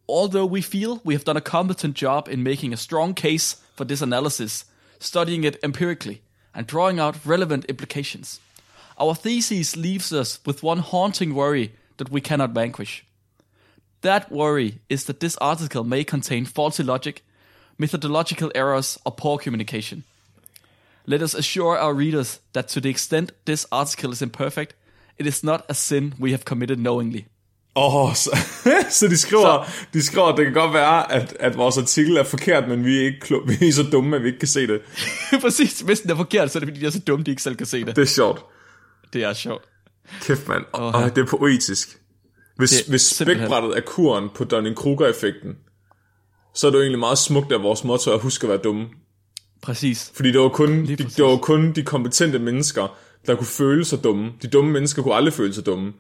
Although we feel we have done a competent job in making a strong case for this analysis, studying it empirically, and drawing out relevant implications, our thesis leaves us with one haunting worry that we cannot vanquish. That worry is that this article may contain faulty logic, methodological errors, or poor communication. Let us assure our readers that to the extent this article is imperfect, it is not a sin we have committed knowingly. Åh, oh, så, så de skriver, så. de skriver, at det kan godt være, at, at vores artikel er forkert, men vi er, ikke klo- vi er så dumme, at vi ikke kan se det. Præcis, hvis den er forkert, så er det fordi, de er så dumme, de ikke selv kan se det. Det er sjovt. Det er sjovt. Kæft, mand. Oh, ja. det er poetisk. Hvis, Det hvis spækbrættet er kuren på Dunning-Kruger-effekten, så er det jo egentlig meget smukt, at vores motto er, husk at være dumme. Præcis. Fordi det var, kun, de, det var kun de kompetente mennesker, der kunne føle sig dumme. De dumme mennesker kunne aldrig føle sig dumme.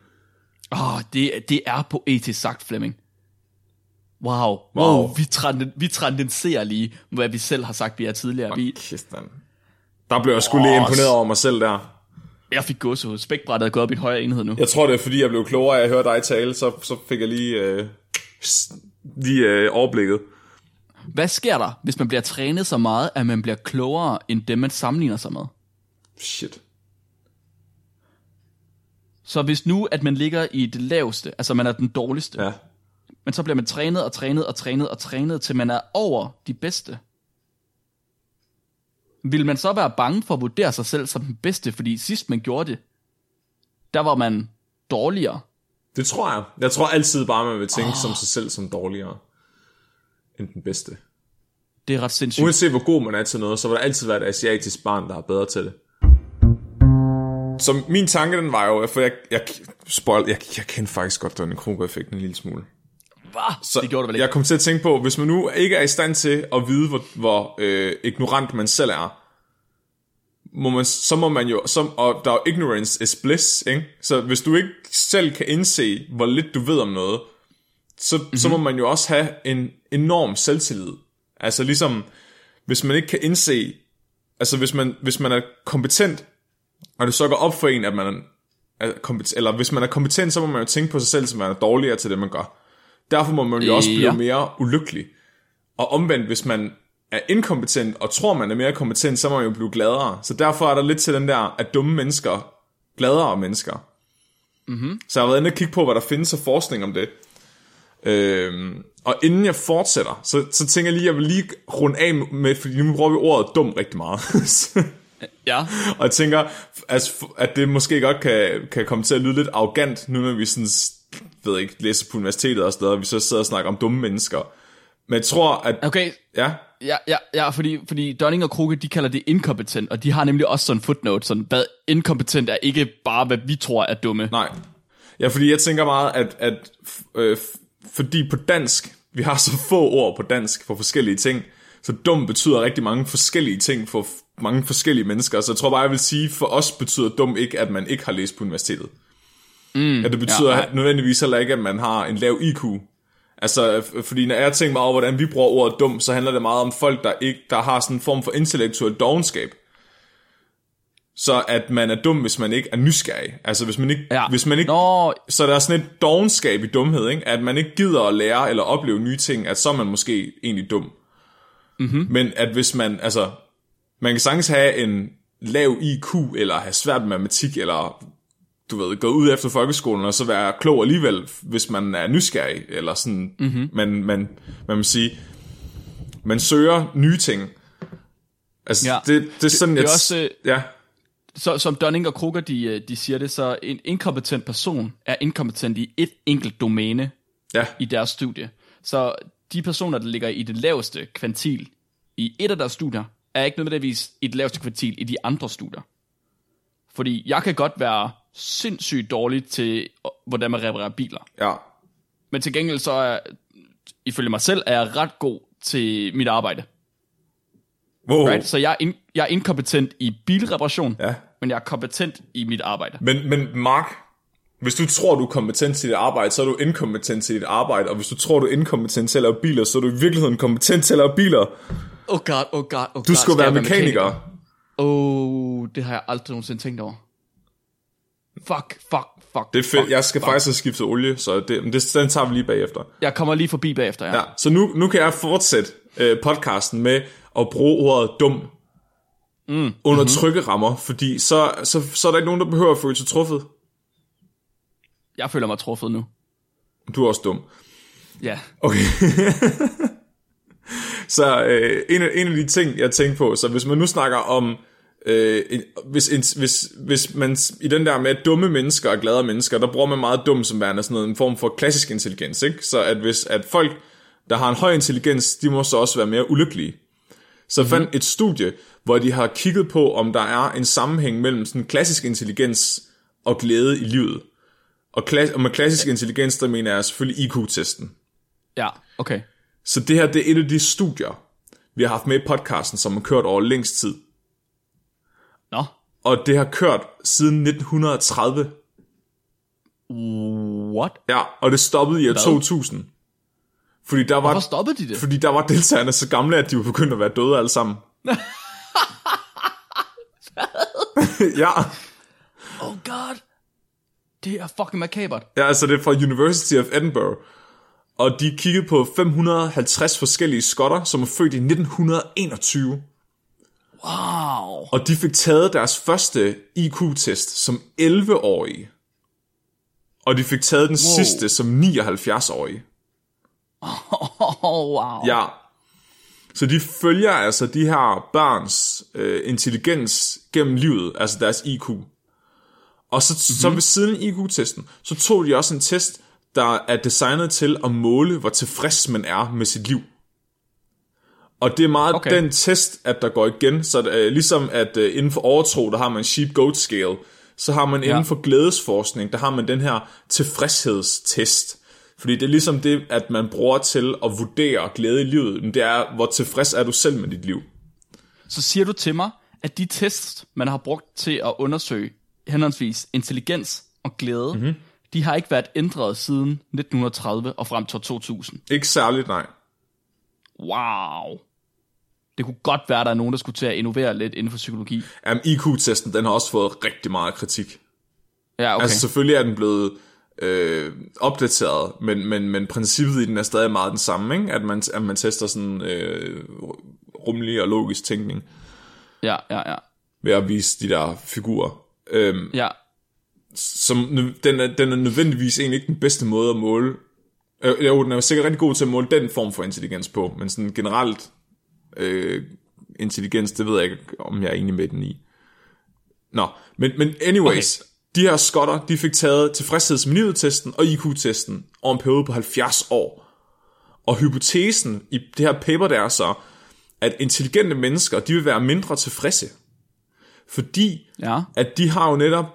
Åh, oh, det, det er poetisk sagt, Flemming. Wow. Wow. Wow. Vi, trenden, vi transcenderer lige, hvad vi selv har sagt, vi er tidligere. Vi. Der blev jeg sgu lige Åh, imponeret over mig selv der. Jeg fik gåsehud. Spækbrættet er gået op i en højere enhed nu. Jeg tror, det er fordi, jeg blev klogere af at høre dig tale, så, så fik jeg lige, øh, lige øh, overblikket. Hvad sker der, hvis man bliver trænet så meget, at man bliver klogere end dem, man sammenligner sig med? Shit. Så hvis nu, at man ligger i det laveste, altså man er den dårligste, Ja. men så bliver man trænet og trænet og trænet og trænet, til man er over de bedste. Vil man så være bange for at vurdere sig selv som den bedste, fordi sidst man gjorde det, der var man dårligere? Det tror jeg. Jeg tror altid bare, man vil tænke oh. som sig selv som dårligere end den bedste. Det er ret sindssygt. Uanset hvor god man er til noget, så vil der altid være et asiatisk barn, der er bedre til det. Så min tanke, den var jo, for jeg, jeg, spoil, jeg, jeg kendte faktisk godt Donnie Kruger-effekten en lille smule. Hva? Så det gjorde du vel ikke? Jeg kom til at tænke på, hvis man nu ikke er i stand til at vide, hvor, hvor øh, ignorant man selv er, må man, så må man jo, så, og der er jo ignorance is bliss, ikke? Så hvis du ikke selv kan indse, hvor lidt du ved om noget, så, mm-hmm. så må man jo også have en enorm selvtillid. Altså ligesom, hvis man ikke kan indse, altså hvis man, hvis man er kompetent, og det så går op for en, at man er kompetent, eller hvis man er kompetent, så må man jo tænke på sig selv, som man er dårligere til det, man gør. Derfor må man jo også blive Ja. mere ulykkelig. Og omvendt, hvis man er inkompetent og tror, man er mere kompetent, så må man jo blive gladere. Så derfor er der lidt til den der, at dumme mennesker, gladere mennesker. Mm-hmm. Så jeg har været inde og kigge på, hvad der findes af forskning om det. Øhm, og inden jeg fortsætter, så, så tænker jeg lige, jeg vil lige runde af med, fordi nu bruger vi ordet dum rigtig meget. Ja. og jeg tænker, altså, at det måske godt kan, kan komme til at lyde lidt arrogant, nu når vi sådan, ved ikke, læser på universitetet og sådan noget, og vi så sidder og snakker om dumme mennesker. Men jeg tror, at... Okay, Ja, Ja, ja, ja fordi, fordi Dunning og Kruge, de kalder det inkompetent, og de har nemlig også sådan en footnote, sådan, hvad inkompetent er ikke bare, hvad vi tror er dumme. nej. Ja, fordi jeg tænker meget, at, at øh, fordi på dansk, vi har så få ord på dansk for forskellige ting, Så dum betyder rigtig mange forskellige ting for mange forskellige mennesker. Så jeg tror bare, jeg vil sige, for os betyder dum ikke, at man ikke har læst på universitetet. Mm, ja, det betyder ja, ja, nødvendigvis heller ikke, at man har en lav IQ. Altså, fordi når jeg tænker meget over, hvordan vi bruger ordet dum, så handler det meget om folk, der ikke der har sådan en form for intellektuel dogenskab. Så at man er dum, hvis man ikke er nysgerrig. Altså, hvis man ikke... Ja. Hvis man ikke Nå, så der er sådan et dogenskab i dumhed, ikke? at man ikke gider at lære eller opleve nye ting, at så er man måske egentlig dum. Mm-hmm. Men at hvis man, altså, man kan sagtens have en lav IQ, eller have svært med matematik, eller du ved, gå ud efter folkeskolen, og så være klog alligevel, hvis man er nysgerrig, eller sådan, mm-hmm. man, man, man vil sige, man søger nye ting. Altså, Ja. det, det er sådan, det er jeg- også, øh, ja, så, som Dunning og Kruger, de, øh, de siger det, så en inkompetent person er inkompetent i et enkelt domæne ja, i deres studie. Så de personer, der ligger i det laveste kvantil i et af deres studier, er ikke nødvendigvis i det laveste kvantil i de andre studier. Fordi jeg kan godt være sindssygt dårlig til, hvordan man reparerer biler. ja, Men til gengæld så er, ifølge mig selv, er jeg ret god til mit arbejde. wow. Right? Så jeg er, in, jeg er inkompetent i bilreparation, Ja. men jeg er kompetent i mit arbejde. Men, men Mark, hvis du tror, du er kompetent til dit arbejde, så er du inkompetent til dit arbejde. Og hvis du tror, du er inkompetent til at lave biler, så er du i virkeligheden kompetent til at lave biler. Oh god, oh god, oh god. Du skulle Skal være mekaniker. Oh, det har jeg aldrig nogensinde tænkt over. Fuck, fuck, fuck. Det er fedt. fuck, Jeg skal fuck. faktisk have skiftet olie, så det, men det, den tager vi lige bagefter. Jeg kommer lige forbi bagefter, ja. Ja, så nu, nu kan jeg fortsætte øh, podcasten med at bruge ordet dum mm. under mm-hmm. trykkerammer, fordi så, så, så er der ikke nogen, der behøver at føle sig truffet. Jeg føler mig truffet nu. Du er også dum. Ja. Okay. så øh, en, af, en af de ting, jeg tænkte på, så hvis man nu snakker om, øh, hvis, en, hvis, hvis man i den der med dumme mennesker og glade mennesker, der bruger man meget dum som værende sådan noget, en form for klassisk intelligens, ikke? Så at hvis at folk, der har en høj intelligens, de må så også være mere ulykkelige. Så fandt et studie, hvor de har kigget på, om der er en sammenhæng mellem sådan klassisk intelligens og glæde i livet. Og, klas- og med klassisk intelligens, der mener jeg selvfølgelig IQ-testen. Ja, okay. Så det her, det er et af de studier, vi har haft med i podcasten, som har kørt over længst tid. Nå. Og det har kørt siden 1930. What? Ja, og det stoppede i år 2000. Fordi der, Hvorfor var, stoppede de det? fordi der var deltagerne så gamle, at de var begyndt at være døde alle sammen. ja, Oh god. Det er fucking makabert. ja, altså det er fra University of Edinburgh. Og de kiggede på 550 forskellige skotter, som er født i 1921. Wow. Og de fik taget deres første IQ-test som 11-årige. Og de fik taget den wow. sidste som 79-årige. Oh, wow. Ja. Så de følger altså de her børns øh, intelligens gennem livet, altså deres IQ. Og så, mm-hmm. så ved siden af IQ-testen, så tog de også en test, der er designet til at måle, hvor tilfreds man er med sit liv. Og det er meget Okay. den test, at der går igen. Så øh, ligesom at øh, inden for overtro, der har man sheep-goat scale, så har man inden for glædesforskning, der har man den her tilfredshedstest. Fordi det er ligesom det, at man bruger til at vurdere glæde i livet. Men det er, hvor tilfreds er du selv med dit liv. Så siger du til mig, at de tests, man har brugt til at undersøge henholdsvis intelligens og glæde, mm-hmm. de har ikke været ændret siden 1930 og frem til år 2000. Ikke særligt, nej. Wow. Det kunne godt være, at der er nogen, der skulle til at innovere lidt inden for psykologi. Jamen, IQ-testen, den har også fået rigtig meget kritik. Ja, okay. Altså selvfølgelig er den blevet øh, opdateret, men, men, men princippet i den er stadig meget den samme, ikke? At, man, at man tester sådan øh, rummelig og logisk tænkning Ja, ja, ja. ved at vise de der figurer. Øhm, Ja, som, den, er, den er nødvendigvis egentlig ikke den bedste måde at måle. Øh, jo, den er sikkert rigtig god til at måle den form for intelligens på, men sådan generelt øh, intelligens, det ved jeg ikke, om jeg er enig med den i. Nå, men, men anyways, okay. de her skotter, de fik taget tilfredsheds testen og IQ-testen over en periode på 70 år. Og hypotesen i det her paper, der er så, at intelligente mennesker, de vil være mindre tilfredse. Fordi ja. at de har jo netop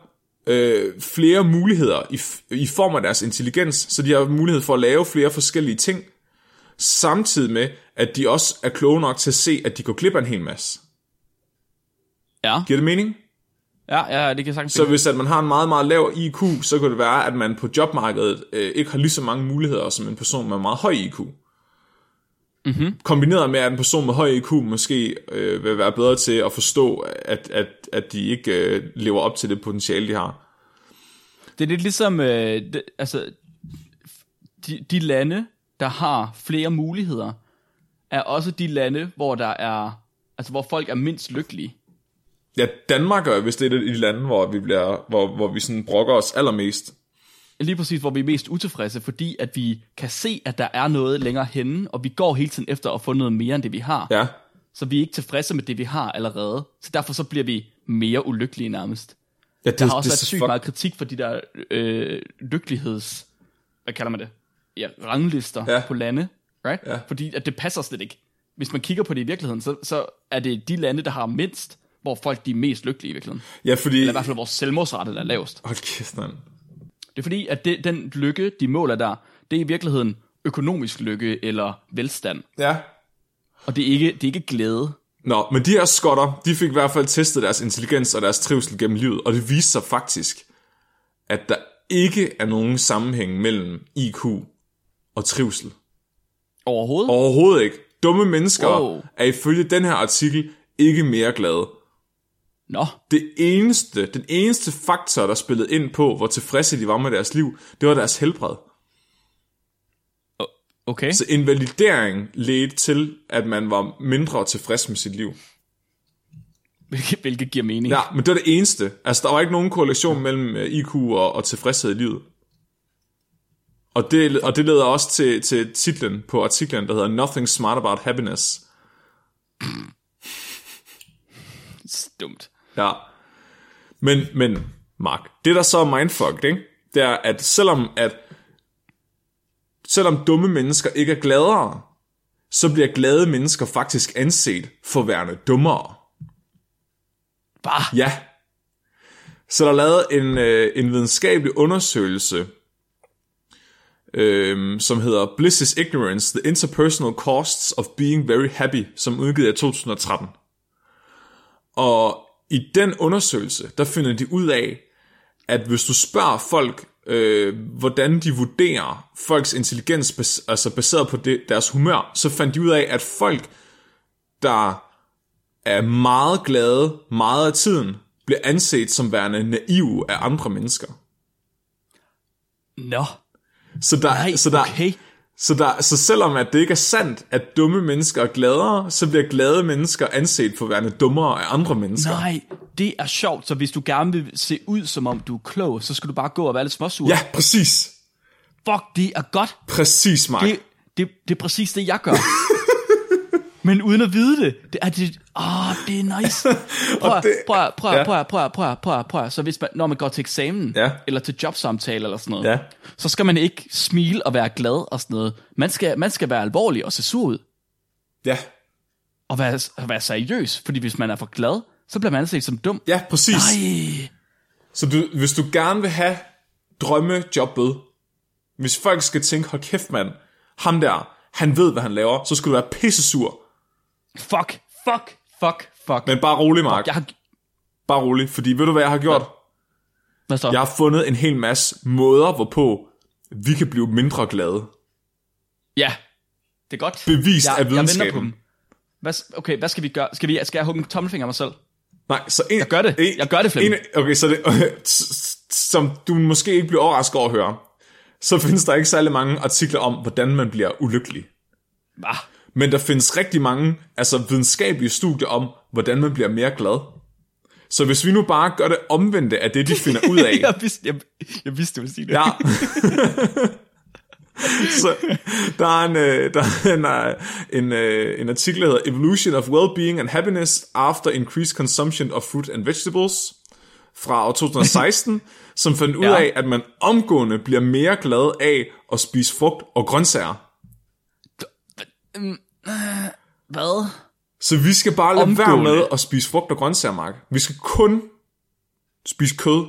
øh, flere muligheder i, i form af deres intelligens, så de har mulighed for at lave flere forskellige ting. Samtidig med, at de også er kloge nok til at se, at de går glip af en hel masse. Ja, Giver det mening? ja, ja det kan sagtens Så hvis at man har en meget, meget lav IQ, så kan det være, at man på jobmarkedet øh, ikke har lige så mange muligheder som en person med meget høj IQ. Mm-hmm. Kombineret med, at en person med høj IQ måske øh, vil være bedre til at forstå, at, at, at de ikke øh, lever op til det potentiale, de har. Det er lidt ligesom, øh, det, altså, de, de lande, der har flere muligheder, er også de lande, hvor der er, altså hvor folk er mindst lykkelige. Ja, Danmark er vist et af de lande, hvor vi, bliver, hvor, hvor vi sådan brokker os allermest. Lige præcis, hvor vi er mest utilfredse, fordi at vi kan se, at der er noget længere henne, og vi går hele tiden efter at få noget mere end det, vi har. Ja, Så vi er ikke tilfredse med det, vi har allerede. Så derfor så bliver vi mere ulykkelige nærmest. ja det, Der har også det, været det, sygt meget kritik for de der øh, lykkeligheds... Hvad kalder man det? Ja, ranglister Ja. på lande. Right? Ja. Fordi at det passer slet ikke. Hvis man kigger på det i virkeligheden, så, så er det de lande, der har mindst, hvor folk de er mest lykkelige i virkeligheden. Ja, fordi... Eller i hvert fald, hvor selvmordsrate er lavest. Hold kæft, mand. Det er fordi, at det, den lykke, de måler der, det er i virkeligheden økonomisk lykke eller velstand. Ja. Og det er ikke, det er ikke glæde. Nå, men de her skotter, de fik i hvert fald testet deres intelligens og deres trivsel gennem livet, og det viste sig faktisk, at der ikke er nogen sammenhæng mellem IQ og trivsel. Overhovedet. Overhovedet ikke. Dumme mennesker Wow. er ifølge den her artikel ikke mere glade. Nå, Det eneste, den eneste faktor, der spillede ind på, hvor tilfredse de var med deres liv, det var deres helbred. okay. Så invalidering ledte til, at man var mindre tilfreds med sit liv. Hvilket, hvilket giver mening. Ja, men det var det eneste. Altså, der var ikke nogen korrelation mellem øh, IQ og, og tilfredshed i livet. Og det, og det leder også til, til titlen på artiklen, der hedder Nothing Smart About Happiness. Dumt. Ja. Men, men, Mark, det der så er mindfucked, ikke? det er, at selvom, at selvom dumme mennesker ikke er gladere, så bliver glade mennesker faktisk anset for værende dummere. Bare. Ja. Så der er lavet en, øh, en videnskabelig undersøgelse, øh, som hedder Bliss is Ignorance, The Interpersonal Costs of Being Very Happy, som udgivet i 2013. Og i den undersøgelse, der finder de ud af, at hvis du spørger folk, øh, hvordan de vurderer folks intelligens, bas- altså baseret på det, deres humør, så fandt de ud af, at folk, der er meget glade meget af tiden, bliver anset som værende naive af andre mennesker. Nå. Så der, Nej, så der, okay. så, der, så selvom at det ikke er sandt, at dumme mennesker er gladere, så bliver glade mennesker anset for værende dummere af andre mennesker. Nej, det er sjovt. Så hvis du gerne vil se ud, som om du er klog, så skal du bare gå og være lidt småsur. Ja, præcis. Fuck, det er godt. Præcis, Mark. Det, det, det er præcis det, jeg gør. Men uden at vide det, det er det, åh, det er nice. Prøv, det- prøv, prøv, ja. prøv, prøv, prøv, prøv, prøv, så hvis man, når man går til eksamen, Ja. eller til jobsamtale eller sådan noget, Ja. så skal man ikke smile og være glad og sådan noget. Man skal, man skal være alvorlig og se sur ud, Ja, og være, være seriøs, fordi hvis man er for glad, så bliver man anset som dum. ja, præcis. Ej, Så du, hvis du gerne vil have drømmejobbet, hvis folk skal tænke, hold kæft mand, ham der, han ved, hvad han laver, så skal du være pissesur. Fuck, fuck, fuck, fuck. Men bare rolig, Mark. Jeg har, Bare rolig, fordi ved du, hvad jeg har gjort? hvad så? Jeg har fundet en hel masse måder, hvorpå vi kan blive mindre glade. Ja, det er godt. Bevist jeg, af Jeg venter videnskaben. på dem. Hvad, okay, hvad skal vi gøre? Skal, vi, skal jeg hugge en tommelfinger af mig selv? Nej, så en, Jeg gør det. En, Jeg gør det, Flemming. Okay, så det, som du måske ikke bliver overrasket over at høre, så findes der ikke særlig mange artikler om, hvordan man bliver ulykkelig. Ah, Men der findes rigtig mange altså videnskabelige studier om, hvordan man bliver mere glad. Så hvis vi nu bare gør det omvendte af det, de finder ud af, jeg, vidste, jeg, jeg vidste, du ville sige det. Ja. så der er en, øh, der er en, øh, en, øh, en artikel, der hedder Evolution of Well-Being and Happiness After Increased Consumption of Fruit and Vegetables fra år 2016, som fandt ud Ja. af, at man omgående bliver mere glad af at spise frugt og grøntsager. Hvad? Så vi skal bare lade være Omgående. med at spise frugt og grøntsager, Mark. Vi skal kun spise kød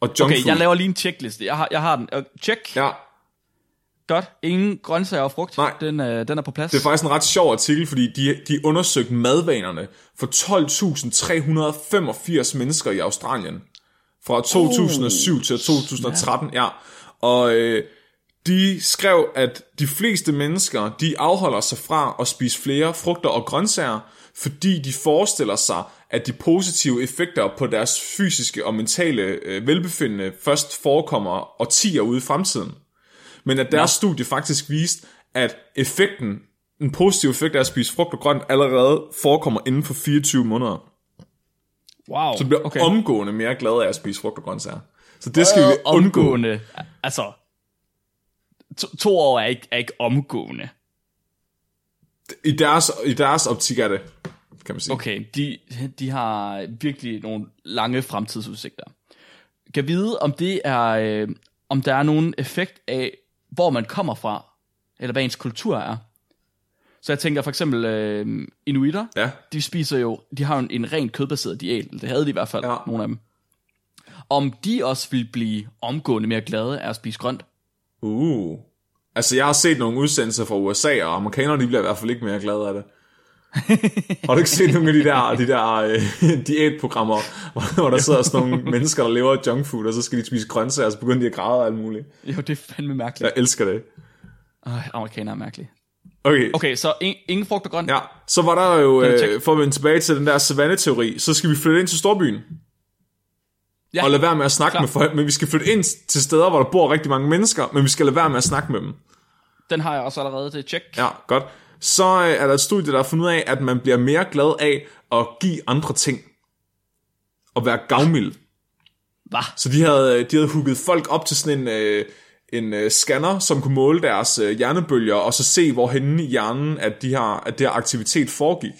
og junk Okay, food. jeg laver lige en checkliste. Jeg har, jeg har den. Uh, check. Ja, Godt. Ingen grøntsager og frugt. Nej. Den, øh, den er på plads. Det er faktisk en ret sjov artikel, fordi de, de undersøgte madvanerne for 12.385 mennesker i Australien. Fra 2007 oh, til 2013, ja. Og øh, de skrev, at de fleste mennesker, de afholder sig fra at spise flere frugter og grøntsager, fordi de forestiller sig, at de positive effekter på deres fysiske og mentale øh, velbefindende først forekommer årtier ude i fremtiden. Men at deres studie faktisk viste, at effekten, en positiv effekt af at spise frugt og grønt, allerede forekommer inden for 24 måneder. wow. Så du bliver okay. omgående mere glad af at spise frugt og grøntsager. Så det skal vi undgå. omgående. Altså, to, to år er ikke, er ikke omgående. I deres, I deres optik er det, kan man sige. Okay, de, de har virkelig nogle lange fremtidsudsigter. Kan vide, om det er, øh, om der er nogen effekt af, hvor man kommer fra, eller hvad ens kultur er. Så jeg tænker for eksempel øh, inuitter, Ja. de spiser jo, de har jo en, en rent kødbaseret diæt, det havde de i hvert fald, ja. nogle af dem. Om de også vil blive omgående mere glade af at spise grønt. Uh. Altså, jeg har set nogle udsendelser fra USA, og amerikanerne de bliver i hvert fald ikke mere glade af det. har du ikke set nogle af de der, de der øh, diætprogrammer, hvor, hvor der sidder sådan nogle mennesker, der lever af junk food, og så skal de spise grøntsager, og så begynder de at græde og alt muligt. Jo, det er fandme mærkeligt. Jeg elsker det. Ej, amerikanere er mærkelige. Okay, Okay, så in, ingen frugt og grønt? ja. Så var der jo, øh, for at vende tilbage til den der savanneteori, så skal vi flytte ind til storbyen. Ja. Og lade være med at snakke Klar. med folk, men vi skal flytte ind til steder, hvor der bor rigtig mange mennesker, men vi skal lade være med at snakke med dem. Den har jeg også allerede til tjek. Ja, godt. Så øh, er der et studie, der har fundet ud af, at man bliver mere glad af at give andre ting. Og være gavmild. Hvad? Så de havde, de havde hugget folk op til sådan en, øh, en øh, scanner, som kunne måle deres øh, hjernebølger, og så se, hvor henne i hjernen, at, de her, at det her aktivitet foregik.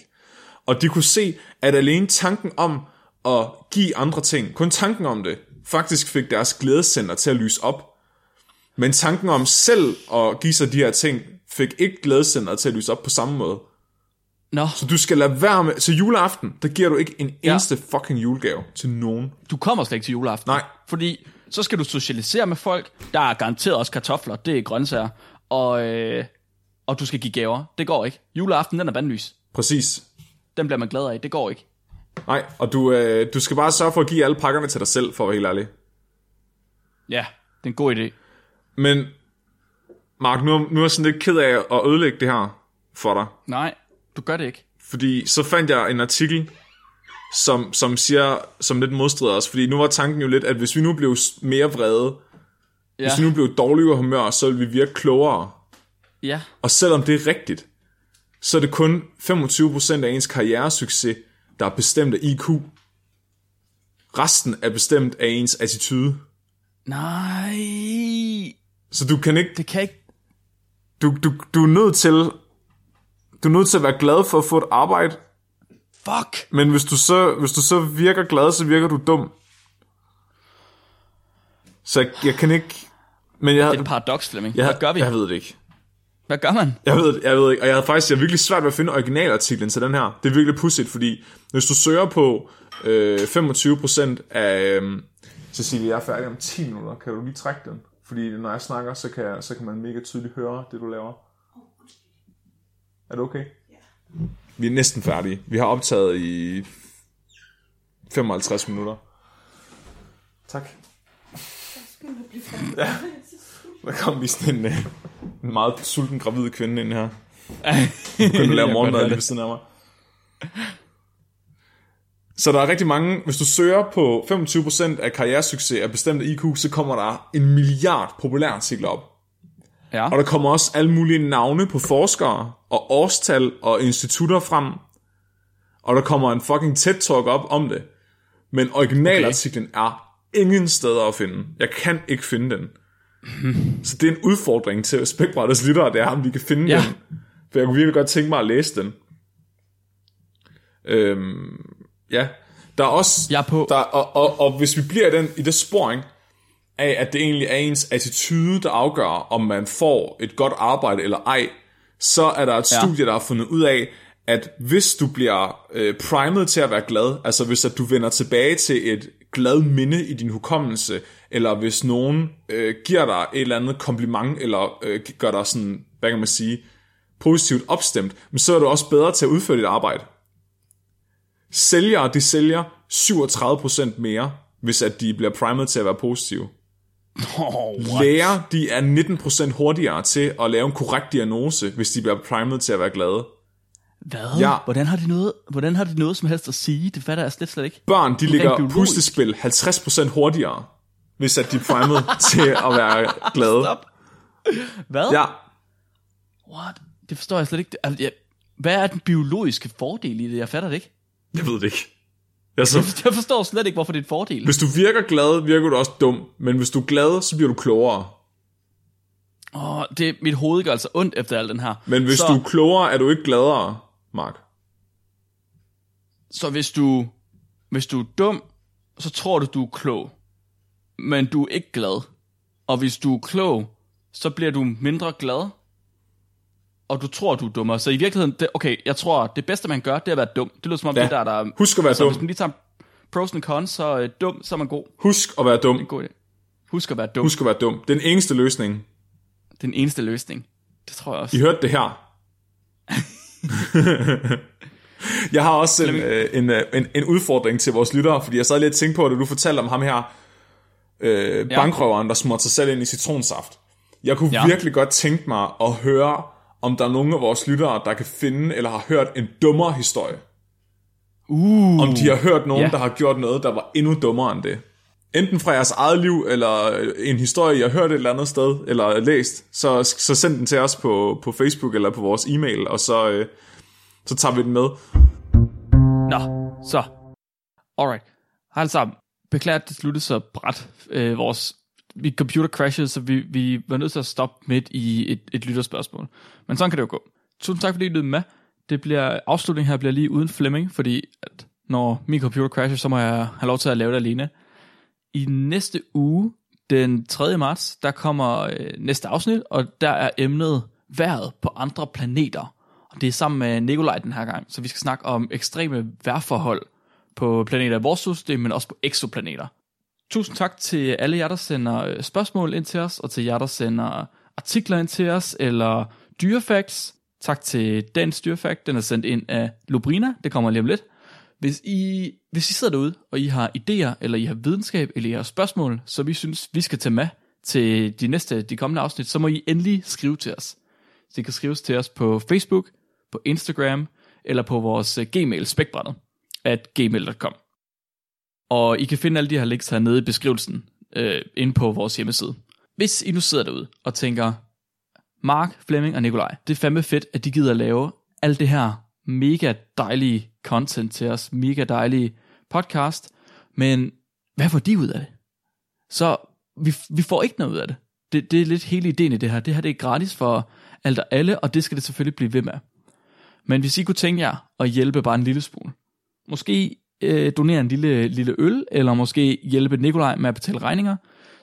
Og de kunne se, at alene tanken om at give andre ting, kun tanken om det, faktisk fik deres glædescenter til at lyse op. Men tanken om selv at give sig de her ting, fik ikke glædescenteret til at lyse op på samme måde. Nå, Så du skal lade være med... Så juleaften, der giver du ikke en Ja. eneste fucking julegave til nogen. du kommer slet ikke til juleaften. Nej. Fordi så skal du socialisere med folk. Der er garanteret også kartofler, det er grøntsager. Og, øh, og du skal give gaver. Det går ikke. Juleaften, den er bandlys. Præcis. Den bliver man glad af. Det går ikke. Nej, og du, øh, du skal bare sørge for at give alle pakkerne til dig selv, for at være helt ærlig. Ja, det er en god idé. Men, Mark, nu, nu er jeg sådan lidt ked af at ødelægge det her for dig. Nej, du gør det ikke. Fordi så fandt jeg en artikel, som, som siger, som lidt modstrider os. Fordi nu var tanken jo lidt, at hvis vi nu blev mere vrede, Ja, hvis vi nu blev dårligere humør, så ville vi virke klogere. ja. Og selvom det er rigtigt, så er det kun 25% af ens karrieresucces, der er bestemt af IQ. Resten er bestemt af ens attitude. Nej, Så du kan ikke, det kan ikke. du, du, du er nødt til, du er nødt til at være glad for at få et arbejde, Fuck. men hvis du så, hvis du så virker glad, så virker du dum. Så jeg, jeg kan ikke, men jeg, Det er et paradoks, Flemming. jeg, Hvad gør vi? jeg ved det ikke. Hvad gør man? Jeg ved, jeg ved ikke, og jeg havde faktisk jeg havde virkelig svært ved at finde originalartiklen til den her. Det er virkelig pudsigt, fordi hvis du søger på øh, 25% af... Øh, Cecilie, jeg er færdig om 10 minutter. Kan du lige trække den? Fordi når jeg snakker, så kan, så kan man mega tydeligt høre det, du laver. Er det okay? Ja. Vi er næsten færdige. Vi har optaget i 55 minutter. Tak. Ja. Der kom lige sådan en, øh, en meget sulten gravid kvinde ind her. Begyndte at lave morgenmad lige ved siden af mig. Så der er rigtig mange, hvis du søger på 25% af karrieresucces af bestemte IQ, så kommer der en milliard populærartikler op. Ja. Og der kommer også alle mulige navne på forskere, og årstal og institutter frem. Og der kommer en fucking TED-talk op om det. Men originalartiklen okay. er ingen steder at finde. Jeg kan ikke finde den. Så det er en udfordring til Spækbrætters lyttere, det er, om vi kan finde Ja. den. For jeg kunne virkelig godt tænke mig at læse den. Øhm, ja. Der er også... Jeg er på. Der, og, og, og hvis vi bliver i, den, i det sporing af, at det egentlig er ens attitude, der afgør, om man får et godt arbejde eller ej, så er der et Ja. studie, der har fundet ud af, at hvis du bliver øh, primet til at være glad, altså hvis at du vender tilbage til et glad minde i din hukommelse, eller hvis nogen øh, giver dig et eller andet kompliment, eller øh, gør dig sådan, hvad kan man sige, positivt opstemt, men så er du også bedre til at udføre dit arbejde. Sælgere, de sælger 37% mere, hvis at de bliver primet til at være positive. Oh, Læger, de er 19% hurtigere til at lave en korrekt diagnose, hvis de bliver primet til at være glade. Hvad? Ja. Hvordan, har de noget, hvordan har de noget som helst at sige? Det fatter jeg slet, slet ikke. Børn, de ligger puslespil 50% hurtigere, hvis at de er primet til at være glade. Stop. Hvad? Ja, What? Det forstår jeg slet ikke. Altså, jeg, hvad er den biologiske fordel i det? Jeg fatter det ikke. jeg ved det ikke. Altså, Jeg forstår slet ikke, hvorfor det er en fordel. hvis du virker glad, virker du også dum, men hvis du er glad, så bliver du klogere. Åh, det, mit hoved gør altså ondt efter al den her. Men hvis så, du er klogere, er du ikke gladere, Mark. Så hvis du, hvis du er dum, så tror du, du er klog. Men du er ikke glad. Og hvis du er klog, så bliver du mindre glad. Og du tror, du er dummere. Så i virkeligheden, det, okay, jeg tror, det bedste man gør, det er at være dum. Det lyder som om Ja. det der, der er... Husk at være så dum. hvis man lige tager pros and cons, så øh, dum, så er man god. Husk at være dum. En god idé. Husk at være dum. Husk at være dum. Den eneste løsning. Den eneste løsning. Det tror jeg også. I hørte det her. jeg har også en, øh, en, øh, en, en udfordring til vores lyttere, fordi jeg sad lidt og tænkte på, da du fortalte om ham her, øh, bankrøveren, der smurte sig selv ind i citronsaft. Jeg kunne. Ja. virkelig godt tænke mig at høre, om der er nogen af vores lyttere, der kan finde eller har hørt en dummere historie. Uh, Om de har hørt nogen, Ja. der har gjort noget, der var endnu dummere end det. Enten fra jeres eget liv, eller en historie, jeg har hørt et eller andet sted, eller læst, så, så send den til os på, på Facebook eller på vores e-mail, og så, øh, så tager vi den med. Nå, så. Alright. Hej alle sammen. Beklager, at det sluttede så bræt. Øh, vores mit computer crashede, så vi, vi var nødt til at stoppe midt i et, et lytterspørgsmål. Men sådan kan det jo gå. Tusind tak, fordi I lyttede med. Det bliver, afslutningen her bliver lige uden Flemming, fordi at når min computer crasher, så må jeg have lov til at lave det alene. I næste uge, den 3. marts, der kommer øh, næste afsnit, og der er emnet vejret på andre planeter. Og det er sammen med Nikolaj den her gang, så vi skal snakke om ekstreme vejrforhold på planeter i vores solsystem, men også på eksoplaneter. Tusind tak til alle jer, der sender øh, spørgsmål ind til os, og til jer, der sender artikler ind til os, eller dyrefacts. Tak til dagens dyrefakt, den er sendt ind af Lubrina, det kommer lige om lidt. Hvis I, hvis I sidder derude, og I har idéer, eller I har videnskab, eller I har spørgsmål, som I synes, vi skal tage med til de næste, de kommende afsnit, så må I endelig skrive til os. Så I kan skrives til os på Facebook, på Instagram, eller på vores øh, gmail, spækbrættet, at gmail.com. Og I kan finde alle de her links hernede i beskrivelsen, øh, inde på vores hjemmeside. Hvis I nu sidder derude og tænker, Mark, Flemming og Nikolaj, det er fandme fedt, at de gider at lave alt det her mega dejlige content til os, mega dejlige podcast, men hvad får de ud af det? Så vi, vi får ikke noget ud af det. det. Det er lidt hele ideen i det her. Det her det er gratis for alt og alle, og det skal det selvfølgelig blive ved med. Men hvis I kunne tænke jer at hjælpe bare en lille smule, måske øh, donere en lille, lille øl, eller måske hjælpe Nikolaj med at betale regninger,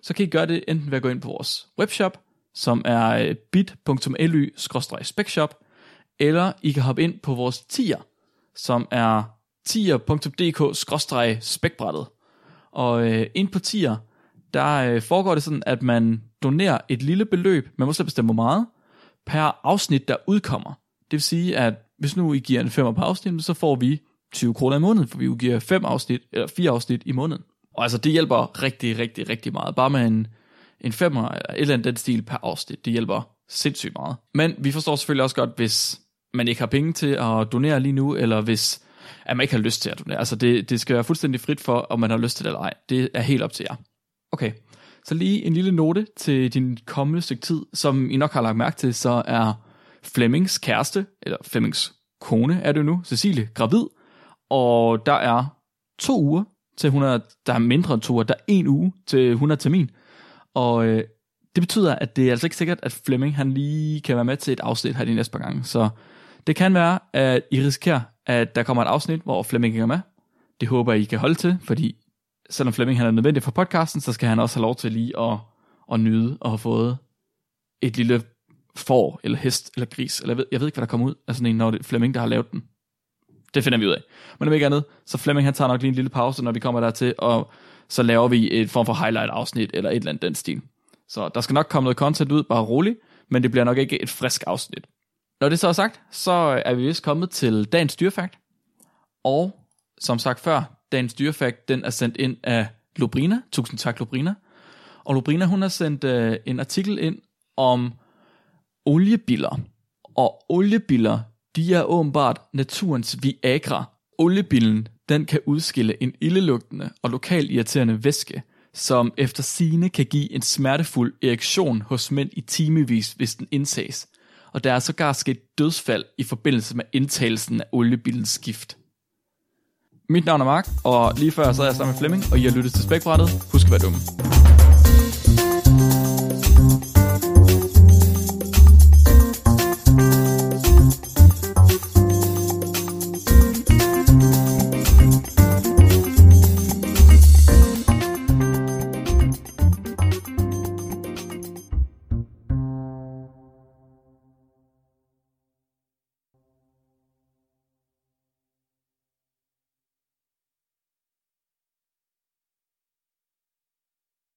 så kan I gøre det enten ved at gå ind på vores webshop, som er øh, bit.ly-specshop, eller I kan hoppe ind på vores tier, som er tier.dk-spækbrættet. Og øh, ind på tier, der øh, foregår det sådan, at man donerer et lille beløb, man må selv bestemme hvor meget, per afsnit, der udkommer. Det vil sige, at hvis nu I giver en femmer per afsnit, så får vi 20 kroner i måneden, for vi udgiver fem afsnit, eller fire afsnit i måneden. Og altså, det hjælper rigtig, rigtig, rigtig meget. Bare med en, en femmer eller et eller andet den stil per afsnit, det hjælper sindssygt meget. Men vi forstår selvfølgelig også godt, hvis man ikke har penge til at donere lige nu, eller hvis at man ikke har lyst til at donere. Altså, det, det skal være fuldstændig frit for, om man har lyst til det eller ej. Det er helt op til jer. Okay, så lige en lille note til din kommende stykke tid, som I nok har lagt mærke til, så er Flemmings kæreste, eller Flemmings kone er det nu, Cecilie, gravid, og der er to uger til hun er, der er mindre end to uger, der er en uge til hun er termin, og øh, det betyder, at det er altså ikke sikkert, at Flemming han lige kan være med til et afsnit her de næste par gange, så det kan være, at I risikerer, at der kommer et afsnit, hvor Flemming ikke er med. Det håber jeg, I kan holde til, fordi selvom Flemming han er nødvendig for podcasten, så skal han også have lov til lige at, at nyde og have fået et lille får, eller hest, eller gris, eller jeg ved, jeg ved ikke, hvad der kommer ud af sådan en, når det er Flemming, der har lavet den. Det finder vi ud af. Men om ikke andet, så Flemming han tager nok lige en lille pause, når vi kommer dertil, og så laver vi et form for highlight-afsnit, eller et eller andet den stil. Så der skal nok komme noget content ud, bare roligt, men det bliver nok ikke et frisk afsnit. Når det så er sagt, så er vi vist kommet til dagens dyrefakt. Og som sagt før, dagens dyrefakt, den er sendt ind af Lubrina. Tusind tak, Lubrina. Og Lubrina, hun har sendt øh, en artikel ind om oliebiller. Og oliebiller, de er åbenbart naturens Viagra. Oliebillen, den kan udskille en ildelugtende og lokal irriterende væske, som efter sine kan give en smertefuld erektion hos mænd i timevis, hvis den indtages. Og der er sågar sket dødsfald i forbindelse med indtagelsen af oliebillens gift. Mit navn er Mark, og lige før så er jeg sammen med Flemming, og I har lyttet til Spækbrættet. Husk at være dumme.